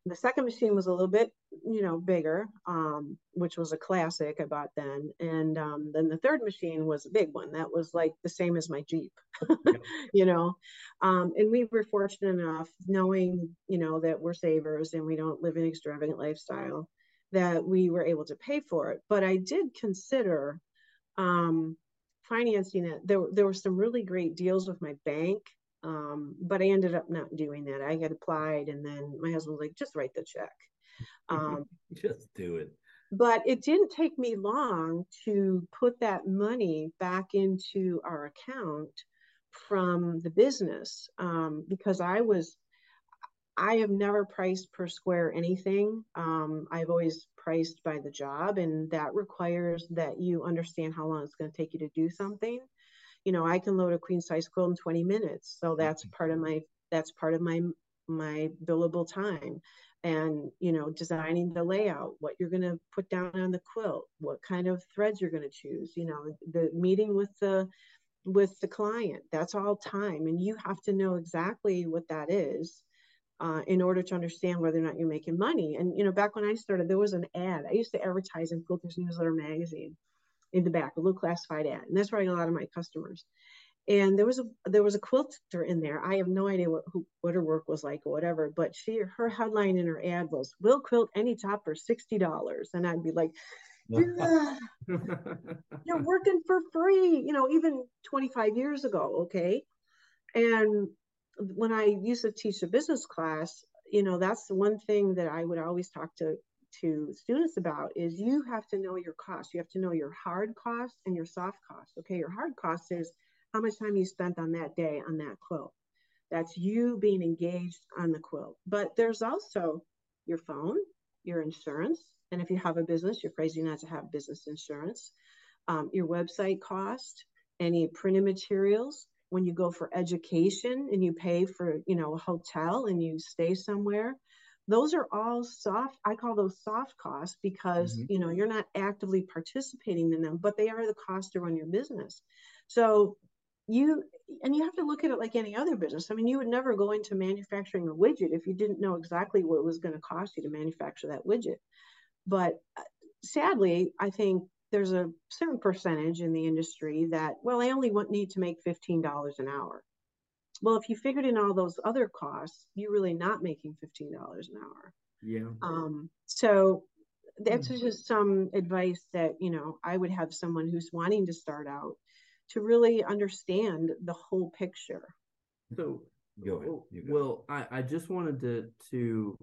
S5: The second machine was a little bit, you know, bigger, um, which was a classic I bought then. And um, then the third machine was a big one. That was like the same as my Jeep, [laughs] you know. Um, and we were fortunate enough, knowing, you know, that we're savers and we don't live an extravagant lifestyle, that we were able to pay for it. But I did consider um, financing it. There, there were some really great deals with my bank um, but I ended up not doing that. I had applied, and then my husband was like, "Just write the check." Um, [laughs]
S2: just do it.
S5: but it didn't take me long to put that money back into our account from the business um, because I was I have never priced per square anything. Um, I've always priced by the job, and that requires that you understand how long it's going to take you to do something. You know, I can load a queen size quilt in 20 minutes, so that's mm-hmm. part of my that's part of my my billable time. And you know designing the layout what you're going to put down on the quilt what kind of threads you're going to choose you know the meeting with the with the client that's all time. And you have to know exactly what that is uh, in order to understand whether or not you're making money. And you know back when i started there was an ad. I used to advertise in quilters newsletter magazine in the back a little classified ad and that's where i got a lot of my customers and there was a there was a quilter in there. I have no idea what who, what her work was like or whatever, but she her headline in her ad was "Will quilt any top for sixty dollars," and I'd be like, [laughs] "You're working for free," you know, even twenty five years ago, okay. And when I used to teach a business class, you know, that's the one thing that I would always talk to to students about is you have to know your cost. You have to know your hard cost and your soft cost. Okay, your hard cost is how much time you spent on that day on that quilt. That's you being engaged on the quilt. But there's also your phone, your insurance, and if you have a business, you're crazy not to have business insurance, um, your website cost, any printed materials. When you go for education and you pay for, you know, a hotel and you stay somewhere, those are all soft. I call those soft costs because mm-hmm. you know you're not actively participating in them, but they are the cost to run your business. So you and you have to look at it like any other business. I mean, you would never go into manufacturing a widget if you didn't know exactly what it was going to cost you to manufacture that widget. But uh, sadly, I think there's a certain percentage in the industry that, well, I only want, need to make $15 an hour. Well, if you figured in all those other costs, you're really not making $15 an hour.
S3: Yeah.
S5: Um, so that's mm-hmm. just some advice that, you know, I would have someone who's wanting to start out to really understand the whole picture.
S3: So, go ahead. Go. Well, I, I just wanted to to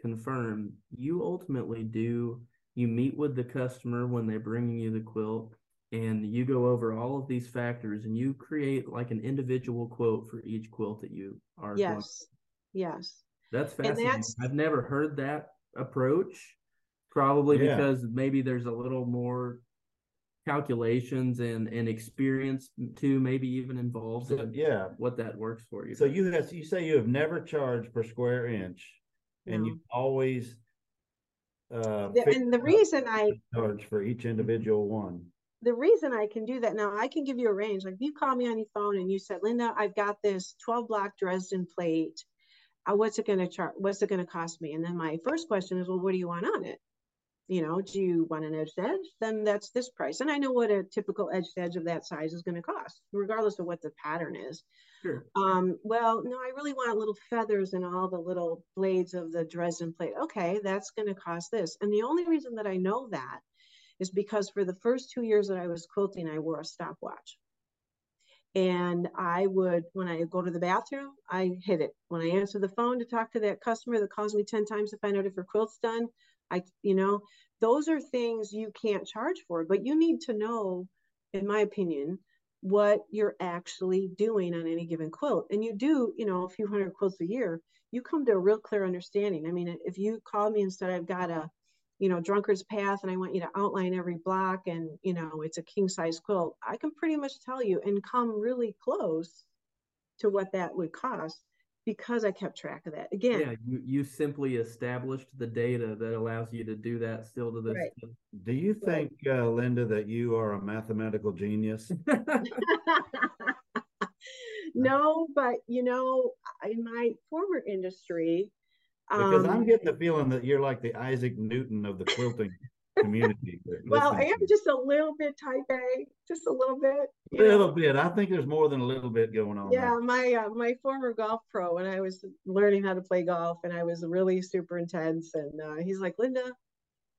S3: confirm you ultimately do you meet with the customer when they're bringing you the quilt and you go over all of these factors and you create like an individual quote for each quilt that you are
S5: yes going. yes
S3: that's fascinating that's... i've never heard that approach probably yeah. because maybe there's a little more calculations and and experience too maybe even involved so, in
S2: yeah
S3: what that works for you
S2: so you have you say you have never charged per square inch and no. you always
S5: uh the, and the reason i
S2: charge for each individual one
S5: the reason i can do that now i can give you a range like if you call me on your phone and you said linda i've got this 12 block dresden plate uh, what's it going to charge what's it going to cost me and then my first question is well what do you want on it you know, do you want an edged edge? Then that's this price. And I know what a typical edged edge of that size is going to cost, regardless of what the pattern is. Sure. Um, well, no, I really want little feathers and all the little blades of the Dresden plate. Okay, that's going to cost this. And the only reason that I know that is because for the first two years that I was quilting, I wore a stopwatch. And I would, when I go to the bathroom, I hit it. When I answer the phone to talk to that customer that calls me 10 times to find out if her quilt's done, I, you know, those are things you can't charge for, but you need to know, in my opinion, what you're actually doing on any given quilt. And you do, you know, a few hundred quilts a year, you come to a real clear understanding. I mean, if you call me and said, I've got a, you know, drunkard's path and I want you to outline every block and, you know, it's a king size quilt, I can pretty much tell you and come really close to what that would cost because I kept track of that. Again, yeah,
S3: you, you simply established the data that allows you to do that still to this. Right.
S2: Do you think, right. uh, Linda, that you are a mathematical genius? [laughs] [laughs]
S5: no, but you know, in my former industry,
S2: because um, I'm getting the feeling that you're like the Isaac Newton of the quilting community. [laughs]
S5: well, I am just a little bit type A, just a little bit.
S2: A little know. bit. I think there's more than a little bit going on.
S5: Yeah, there. my uh, my former golf pro when I was learning how to play golf, and I was really super intense, and uh, he's like, Linda,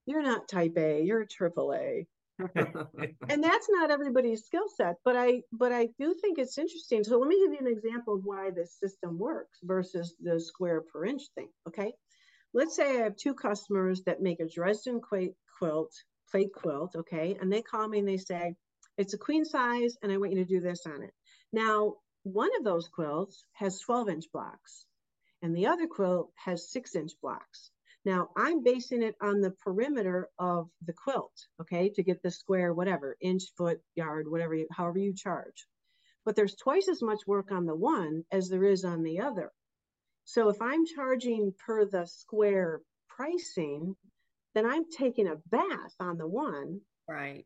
S5: you're not type A, you're a triple A. [laughs] and that's not everybody's skill set but i but i do think it's interesting so let me give you an example of why this system works versus the square per inch thing okay let's say I have two customers that make a Dresden quilt, plate quilt, okay, and they call me and they say, it's a queen size and I want you to do this on it. Now, one of those quilts has 12 inch blocks and the other quilt has six inch blocks. Now I'm basing it on the perimeter of the quilt, okay, to get the square, whatever, inch, foot, yard, whatever, you, however you charge. But there's twice as much work on the one as there is on the other. So if I'm charging per the square pricing, then I'm taking a bath on the one.
S4: Right.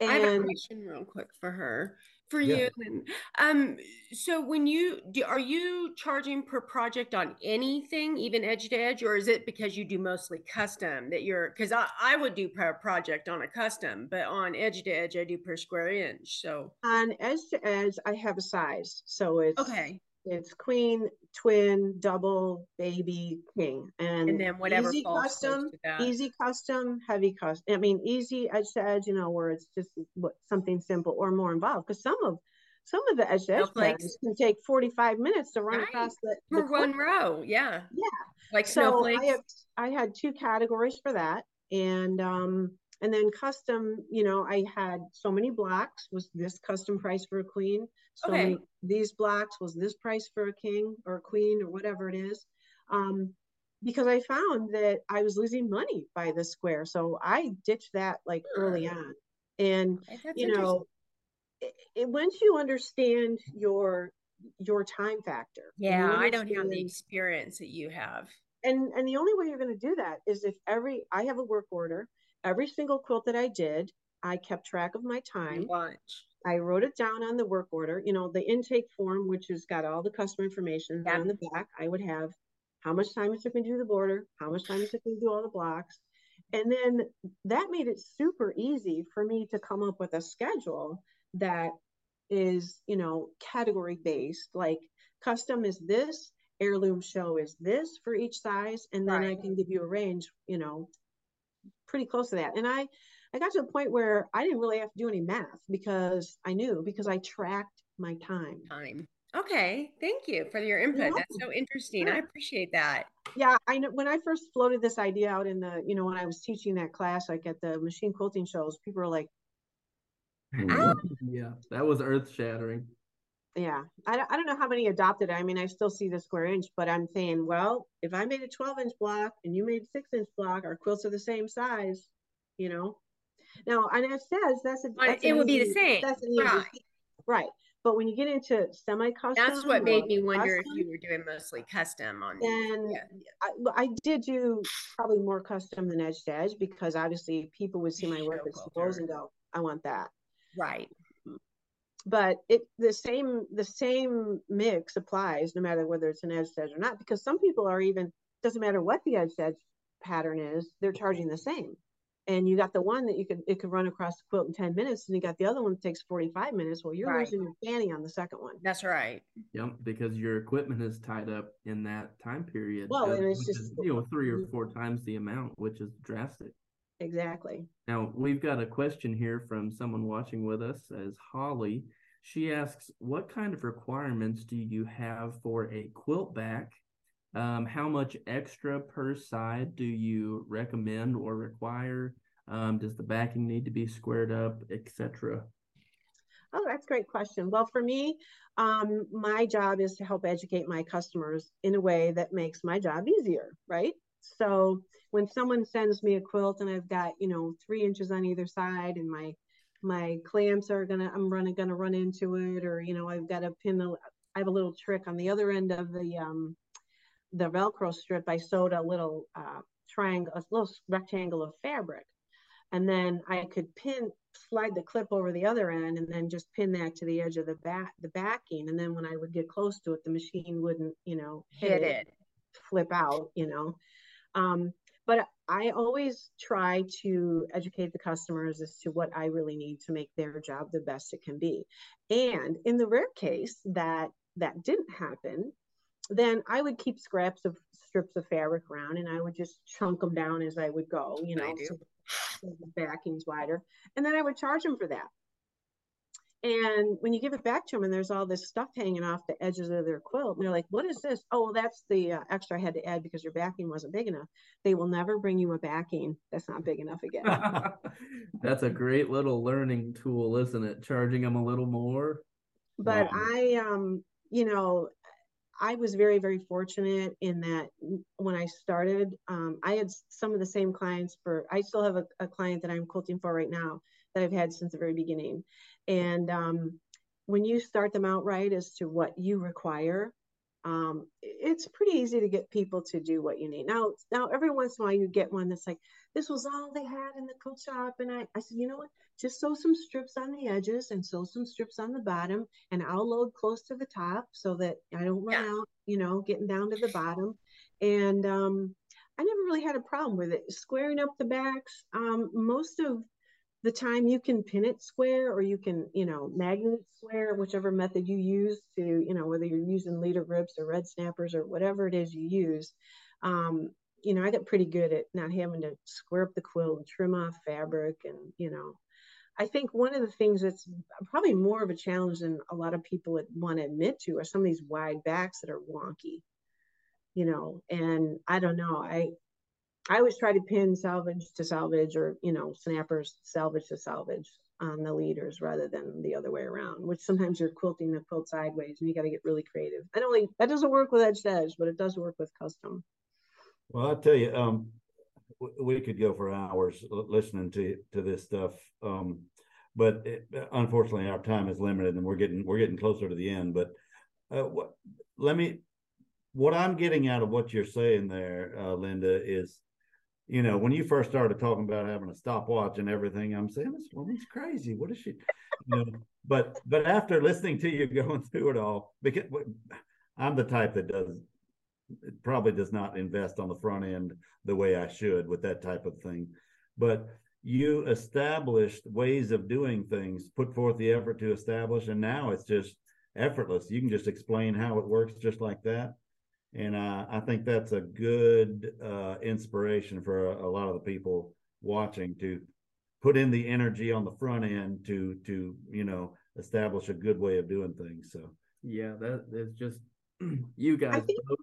S5: And
S4: I have a question real quick for her, for
S2: Yeah.
S4: you. And, um, so when you do, are you charging per project on anything, even edge to edge, or is it because you do mostly custom that you're? Because I I would do per project on a custom, but on edge to edge I do per square inch. So
S5: on edge to edge, I have a size. So it's
S4: okay,
S5: it's queen, twin, double, baby, king. And,
S4: and then whatever
S5: easy custom,
S4: to
S5: easy custom, heavy custom. I mean, easy edge to edge, you know, where it's just what something simple or more involved. Because some of some of the edge to edge patterns can take 45 minutes to run
S4: Right.
S5: across the, the
S4: for one row. Yeah,
S5: Yeah.
S4: like
S5: So
S4: snowflakes.
S5: I have I had two categories for that. And um and then custom, you know, I had so many blocks was this custom price for a queen. So
S4: Okay.
S5: many, these blocks was this price for a king or a queen or whatever it is. Um because I found that I was losing money by the square. So I ditched that like early on. And
S4: that's
S5: you know, it, it, once you understand your your time factor.
S4: Yeah, I don't have the experience that you have.
S5: and and the only way you're going to do that is if every i have a work order every single quilt that i did i kept track of my time.
S4: watch.
S5: i wrote it down on the work order you know the intake form which has got all the customer information on the back. I would have how much time it took me to do the border how much time it took me to do all the blocks. And then that made it super easy for me to come up with a schedule that is you know category based like custom is this heirloom show is this for each size and then i can give you a range you know pretty close to that and i i got to a point where i didn't really have to do any math because i knew because i tracked my time
S4: time. Okay, thank you for your input. That's so interesting. I appreciate that.
S5: yeah i know when i first floated this idea out in the you know when i was teaching that class like at the machine quilting shows people were like
S4: Ah. [laughs]
S3: yeah, that was earth shattering.
S5: Yeah, I, don't- I don't know how many adopted. I mean, I still see the square inch, but I'm saying, well, if I made a 12 inch block and you made a six inch block, our quilts are the same size, you know. Now, and it says that's a that's
S4: it would be the same,
S5: That's an easy
S4: right.
S5: right. But when you get into semi custom,
S4: That's what made me wonder if you were doing mostly custom on
S5: Then
S4: yeah.
S5: I, I did do probably more custom than edge to edge because obviously people would see my work at Lowe's and go, I want that.
S4: Right.
S5: But it the same the same mix applies no matter whether it's an edge edge or not because some people are even doesn't matter what the edge edge pattern is they're mm-hmm. charging the same and you got the one that you could it could run across the quilt in 10 minutes and you got the other one that takes 45 minutes well you're
S4: Right.
S5: losing your fanny on the second one
S4: That's right.
S3: Yep, because your equipment is tied up in that time period.
S5: Well, and it's just-
S3: is, you know three or mm-hmm. four times the amount, which is drastic.
S5: Exactly
S3: Now we've got a question here from someone watching with us as Holly. She asks, "What kind of requirements do you have for a quilt back? Um, how much extra per side do you recommend or require? Um, does the backing need to be squared up, etc.?"
S5: Oh, that's a great question. Well, for me, um, my job is to help educate my customers in a way that makes my job easier, right? So when someone sends me a quilt and I've got, you know, three inches on either side and my my clamps are gonna I'm running gonna run into it, or you know, I've got to pin the I have a little trick on the other end of the um the Velcro strip. I sewed a little uh triangle, a little rectangle of fabric and then I could pin slide the clip over the other end and then just pin that to the edge of the back the backing and then when I would get close to it the machine wouldn't you know
S4: Hit it.
S5: flip out you know um, but I always try to educate the customers as to what I really need to make their job the best it can be and in the rare case that that didn't happen then I would keep scraps of strips of fabric around and I would just chunk them down as I would go, you know, so the backing's wider. And then I would charge them for that. And when you give it back to them and there's all this stuff hanging off the edges of their quilt, and they're like, what is this? Oh, well, that's the uh, extra I had to add because your backing wasn't big enough. They will never bring you a backing that's not big enough again. [laughs]
S3: That's a great little learning tool, isn't it? Charging them a little more.
S5: but
S3: Wow.
S5: I um you know, I was very, very fortunate in that when I started, um, I had some of the same clients for, I still have a, a, client that I'm quilting for right now that I've had since the very beginning. And um, when you start them out right as to what you require, um, it's pretty easy to get people to do what you need. Now, now every once in a while you get one that's like, this was all they had in the quilt shop. And I, I said, you know what? Just sew some strips on the edges and sew some strips on the bottom and I'll load close to the top so that I don't run yeah. out, you know, getting down to the bottom. And um, I never really had a problem with it. Squaring up the backs, um, most of the time you can pin it square or you can, you know, magnet square, whichever method you use to, you know, whether you're using leader grips or red snappers or whatever it is you use. Um, you know, I got pretty good at not having to square up the quilt and trim off fabric and, you know, I think one of the things that's probably more of a challenge than a lot of people want to admit to are some of these wide backs that are wonky, you know, and I don't know. I I always try to pin selvage to selvage or, you know, snappers selvage to selvage on the leaders rather than the other way around, which sometimes you're quilting the quilt sideways and you got to get really creative. I don't think that doesn't work with edge to edge, but it does work with custom.
S2: Well, I'll tell you, um, we could go for hours listening to to this stuff. Um, but it, unfortunately, our time is limited, and we're getting we're getting closer to the end. But uh, what, let me, what I'm getting out of what you're saying there, uh, Linda, is, you know, when you first started talking about having a stopwatch and everything, I'm saying this woman's crazy. What is she? You know, but but after listening to you [laughs] going through it all, because I'm the type that does probably does not invest on the front end the way I should with that type of thing. But you established ways of doing things, put forth the effort to establish, and now it's just effortless. You can just explain how it works just like that. And uh, I think that's a good uh, inspiration for a, a, lot of the people watching to put in the energy on the front end to to you know establish a good way of doing things. So
S3: yeah, that is just [clears throat] you guys
S5: think, both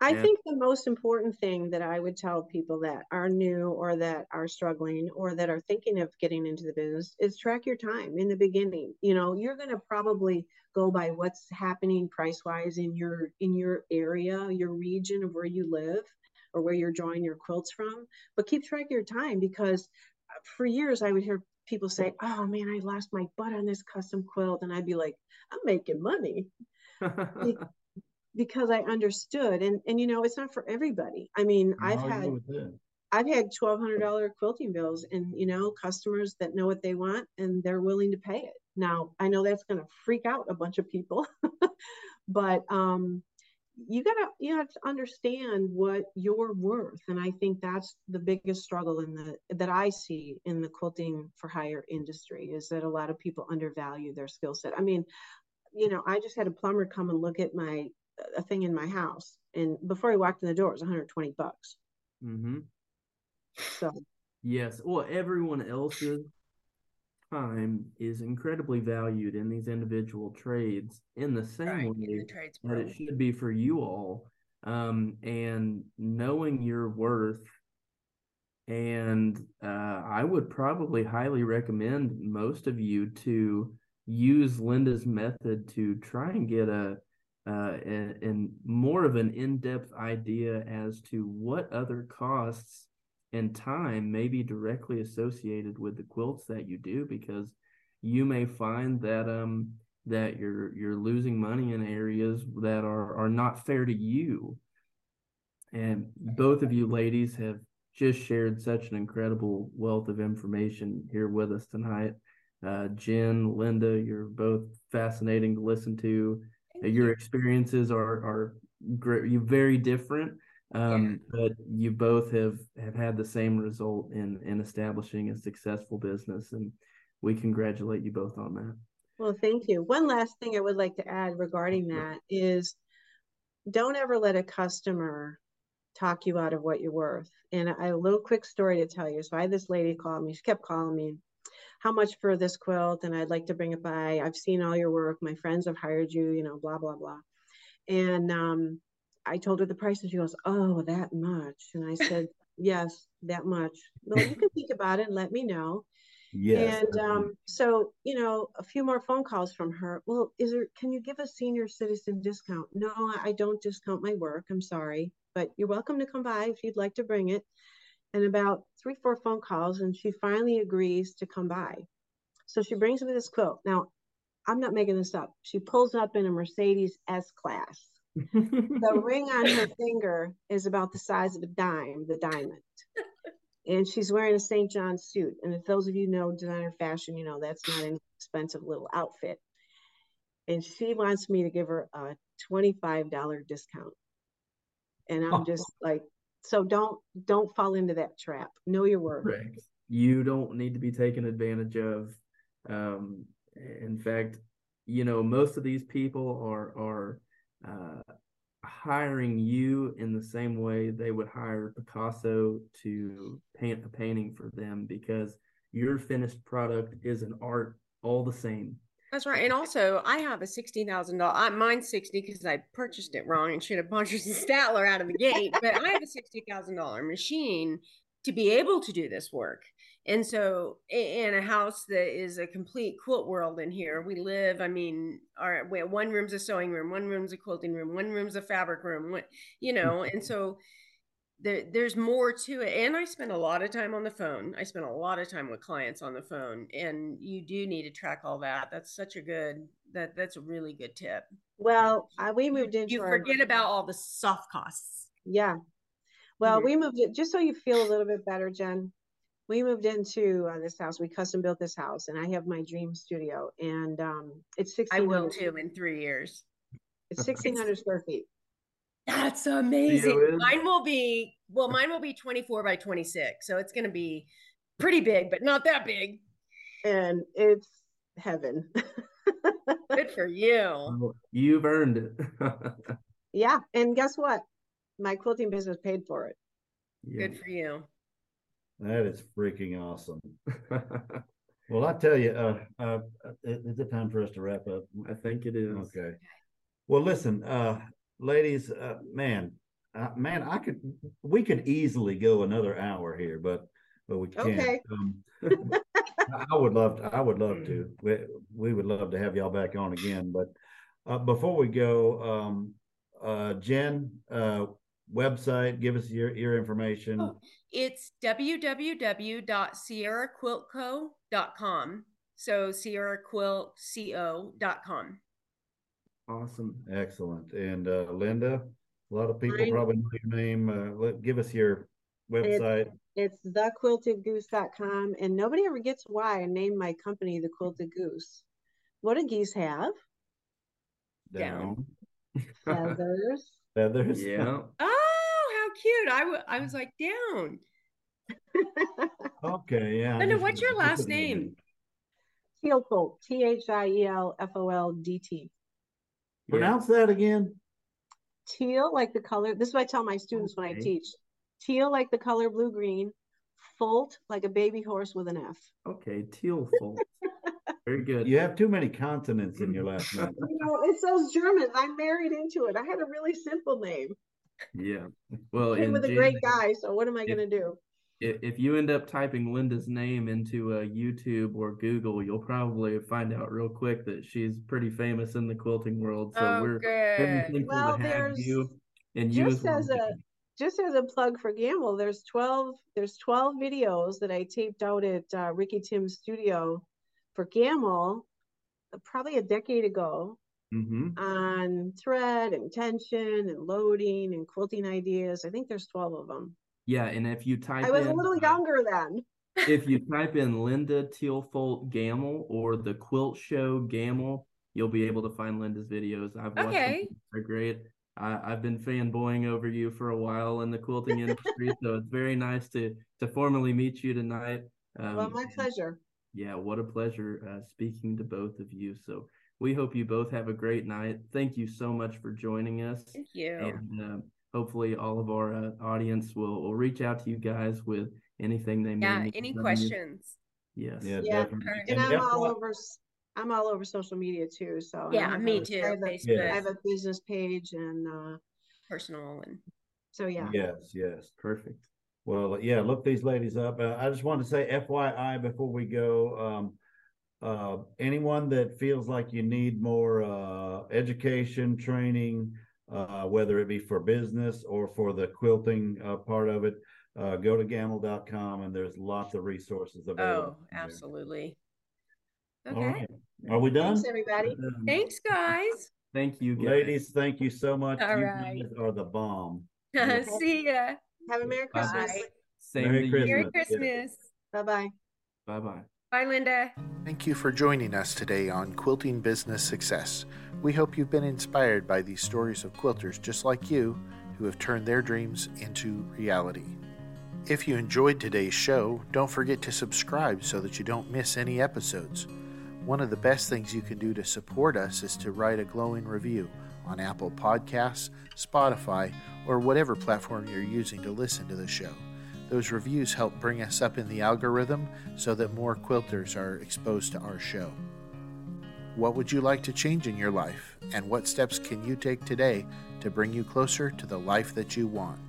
S5: I yeah. think the most important thing that I would tell people that are new or that are struggling or that are thinking of getting into the business is track your time in the beginning. You know, you're going to probably go by what's happening price wise in your in your area, your region of where you live or where you're drawing your quilts from, but keep track of your time because uh, for years I would hear people say, "Oh man, I lost my butt on this custom quilt." And I'd be like, "I'm making money." [laughs] because I understood and and you know it's not for everybody. I mean, no, I've had I've had twelve hundred dollar quilting bills and you know customers that know what they want and they're willing to pay it. Now I know that's going to freak out a bunch of people, [laughs] but um, you gotta you have to understand what you're worth, and I think that's the biggest struggle in the that I see in the quilting for hire industry is that a lot of people undervalue their skill set. I mean, you know, I just had a plumber come and look at my a thing in my house, and before he walked in the door, it was 120 bucks.
S3: Mm-hmm.
S5: So
S3: yes, well, everyone else's time is incredibly valued in these individual trades in the same right, way the that it should be for you all. Um, and knowing your worth and uh, I would probably highly recommend most of you to use Linda's method to try and get a uh, and, and more of an in-depth idea as to what other costs and time may be directly associated with the quilts that you do because you may find that um that you're you're losing money in areas that are are not fair to you. And both of you ladies have just shared such an incredible wealth of information here with us tonight. Uh, jenn linda you're both fascinating to listen to your experiences are are great, very different, um, yeah. but you both have have had the same result in in establishing a successful business, and we congratulate you both on that.
S5: Well, thank you. One last thing I would like to add regarding that is don't ever let a customer talk you out of what you're worth. And I, a little quick story to tell you. So I had this lady call me. She kept calling me how much for this quilt and I'd like to bring it by. I've seen all your work. My friends have hired you, you know, blah, blah, blah. And um, I told her the price and she goes, Oh, that much. And I said, [laughs] Yes, that much. Well, you can think about it and let me know.
S2: Yes.
S5: And um, so, you know, a few more phone calls from her. Well, is there, can you give a senior citizen discount? No, I don't discount my work. I'm sorry, but you're welcome to come by if you'd like to bring it. And about three, four phone calls, and she finally agrees to come by. So she brings me this quilt. Now, I'm not making this up. She pulls up in a Mercedes S class. [laughs] the ring on her finger is about the size of a dime, the diamond. And she's wearing a St. John suit. And if those of you know designer fashion, you know that's not an expensive little outfit. And she wants me to give her a $25 discount. And I'm oh. just like, so don't don't fall into that trap. Know your worth.
S3: You don't need to be taken advantage of. Um, in fact, you know most of these people are are uh, hiring you in the same way they would hire Picasso to paint a painting for them because your finished product is an art all the same.
S4: That's right. And also, I have a sixty thousand dollar. Mine's sixty because I purchased it wrong and should have punched Statler out of the gate. But I have a sixty thousand dollar machine to be able to do this work. And so, in a house that is a complete quilt world in here, we live. I mean, our one room's a sewing room, one room's a quilting room, one room's a fabric room. One, you mm. know, and so there, there's more to it. And I spend a lot of time on the phone. I spend a lot of time with clients on the phone, and you do need to track all that. That's such a good that that's a really good tip.
S5: Well, uh, we moved into
S4: you
S5: our,
S4: forget about all the soft costs.
S5: Yeah. Well,
S4: Mhm.
S5: we moved it just so you feel a little bit better, Jenn. We moved into uh, this house. We custom built this house, and I have my dream studio, and um, it's
S4: I
S5: sixteen
S4: will too in three years.
S5: It's sixteen hundred square feet.
S4: That's amazing. Mine will be well, mine will be 24 by 26. So it's gonna be pretty big, but not that big.
S5: and it's heaven. [laughs]
S4: Good for you.
S3: Well, You've earned it. [laughs]
S5: yeah, and guess what? My quilting business paid for it.
S3: Yeah.
S4: Good for you.
S2: That is freaking awesome. [laughs] Well, I tell you, uh, uh, is is it time for us to wrap up?
S3: I think it is.
S2: Okay. Well, listen, uh, ladies, uh, man, uh, man, I could, we could easily go another hour here, but, but we can't.
S5: Okay.
S2: Um, I I would love, to, I would love to. We, we would love to have y'all back on again, but, uh, before we go, um, uh, Jenn, uh, website, give us your, your information.
S4: Oh. It's www.sierraquiltco.com. So sierraquiltco.com.
S3: Awesome.
S2: Excellent. And, uh, Linda, a lot of people
S5: Mine-
S2: probably know your name. Uh, let, give us your website.
S5: It's thequiltedgoose.com, and nobody ever gets why I named my company the Quilted Goose. What do geese have?
S4: Down.
S5: Feathers. [laughs]
S2: Feathers.
S3: yeah. [laughs]
S4: Oh, how cute. I I was like, down. [laughs]
S2: Okay, yeah.
S4: Linda, what's your last name?
S2: it.
S5: T H I E L F O L D T.
S2: Pronounce that again.
S5: Teal, like the color. This is what I tell my students when I teach. Teal, like the color blue green. Folt, like a baby horse with an F.
S3: Okay. Teal [laughs] fault. Very good.
S2: You have too many consonants in your last name. [laughs]
S5: You know, it's those Germans. I married into it. I had a really simple name.
S3: Yeah. Well,
S5: Came
S3: and
S5: with a
S3: Jen,
S5: great guy. So what am I gonna do?
S3: I- if you end up typing Linda's name into uh, YouTube or Google, you'll probably find out real quick that she's pretty famous in the quilting world. So
S4: oh,
S3: we're
S4: good.
S3: thankful
S5: Well,
S3: to have
S5: there's-
S3: you and you
S5: just
S3: as well.
S5: as a just as a plug for Gammill, there's 12 there's 12 videos that I taped out at uh, Ricky Tims' studio for Gammill uh, probably a decade ago
S3: hmm
S5: on thread and tension and loading and quilting ideas. I think there's 12 of them.
S3: Yeah, and if you type
S5: I was
S3: in
S5: a little
S3: uh,
S5: younger then.
S3: if you [laughs] type in Linda Thielfoldt Gammill or the Quilt Show Gammill, you'll be able to find Linda's videos. I've watched
S4: Okay.
S3: them. They're great. I, I've been fanboying over you for a while in the quilting industry, [laughs] so it's very nice to to formally meet you tonight. Um,
S5: well, my pleasure.
S3: Yeah, what a pleasure uh, speaking to both of you. So we hope you both have a great night. Thank you so much for joining us
S4: Thank you.
S3: and uh, hopefully all of our uh, audience will, will reach out to you guys with anything they may
S4: yeah.
S3: need
S4: Any questions?
S3: Yes.
S2: Yeah,
S5: Yeah,
S2: definitely.
S4: alright.
S5: And I'm
S2: guess
S5: all over s- I'm all over social media too. So
S4: Yeah, me
S5: a-
S4: too.
S5: I have a,
S4: Facebook,
S5: I have a business page and uh
S4: personal, and
S5: so yeah.
S2: Yes, yes.
S3: Perfect.
S2: Well, yeah, look these ladies up. Uh, I just want to say FYI before we go. Um, uh, anyone that feels like you need more uh, education, training, uh, whether it be for business or for the quilting uh, part of it, uh, go to gammill.com and there's lots of resources available.
S4: Oh, absolutely.
S2: All
S4: Okay.
S2: right. Are we done?
S5: Thanks, everybody.
S4: Thanks, guys.
S3: Thank you, guys.
S2: Ladies, thank you so much.
S4: All
S2: you
S4: right.
S2: guys are the bomb. [laughs]
S4: See ya.
S5: Have a Merry Christmas.
S4: Bye.
S3: Same
S2: Merry Christmas.
S3: you.
S4: Merry
S2: Yeah.
S4: Christmas.
S5: Bye bye.
S3: Bye bye.
S4: Bye, Linda.
S1: Thank you for joining us today on Quilting Business Success. We hope you've been inspired by these stories of quilters just like you who have turned their dreams into reality. If you enjoyed today's show, don't forget to subscribe so that you don't miss any episodes. One of the best things you can do to support us is to write a glowing review on Apple Podcasts, Spotify, or whatever platform you're using to listen to the show. Those reviews help bring us up in the algorithm so that more quilters are exposed to our show. What would you like to change in your life, and what steps can you take today to bring you closer to the life that you want?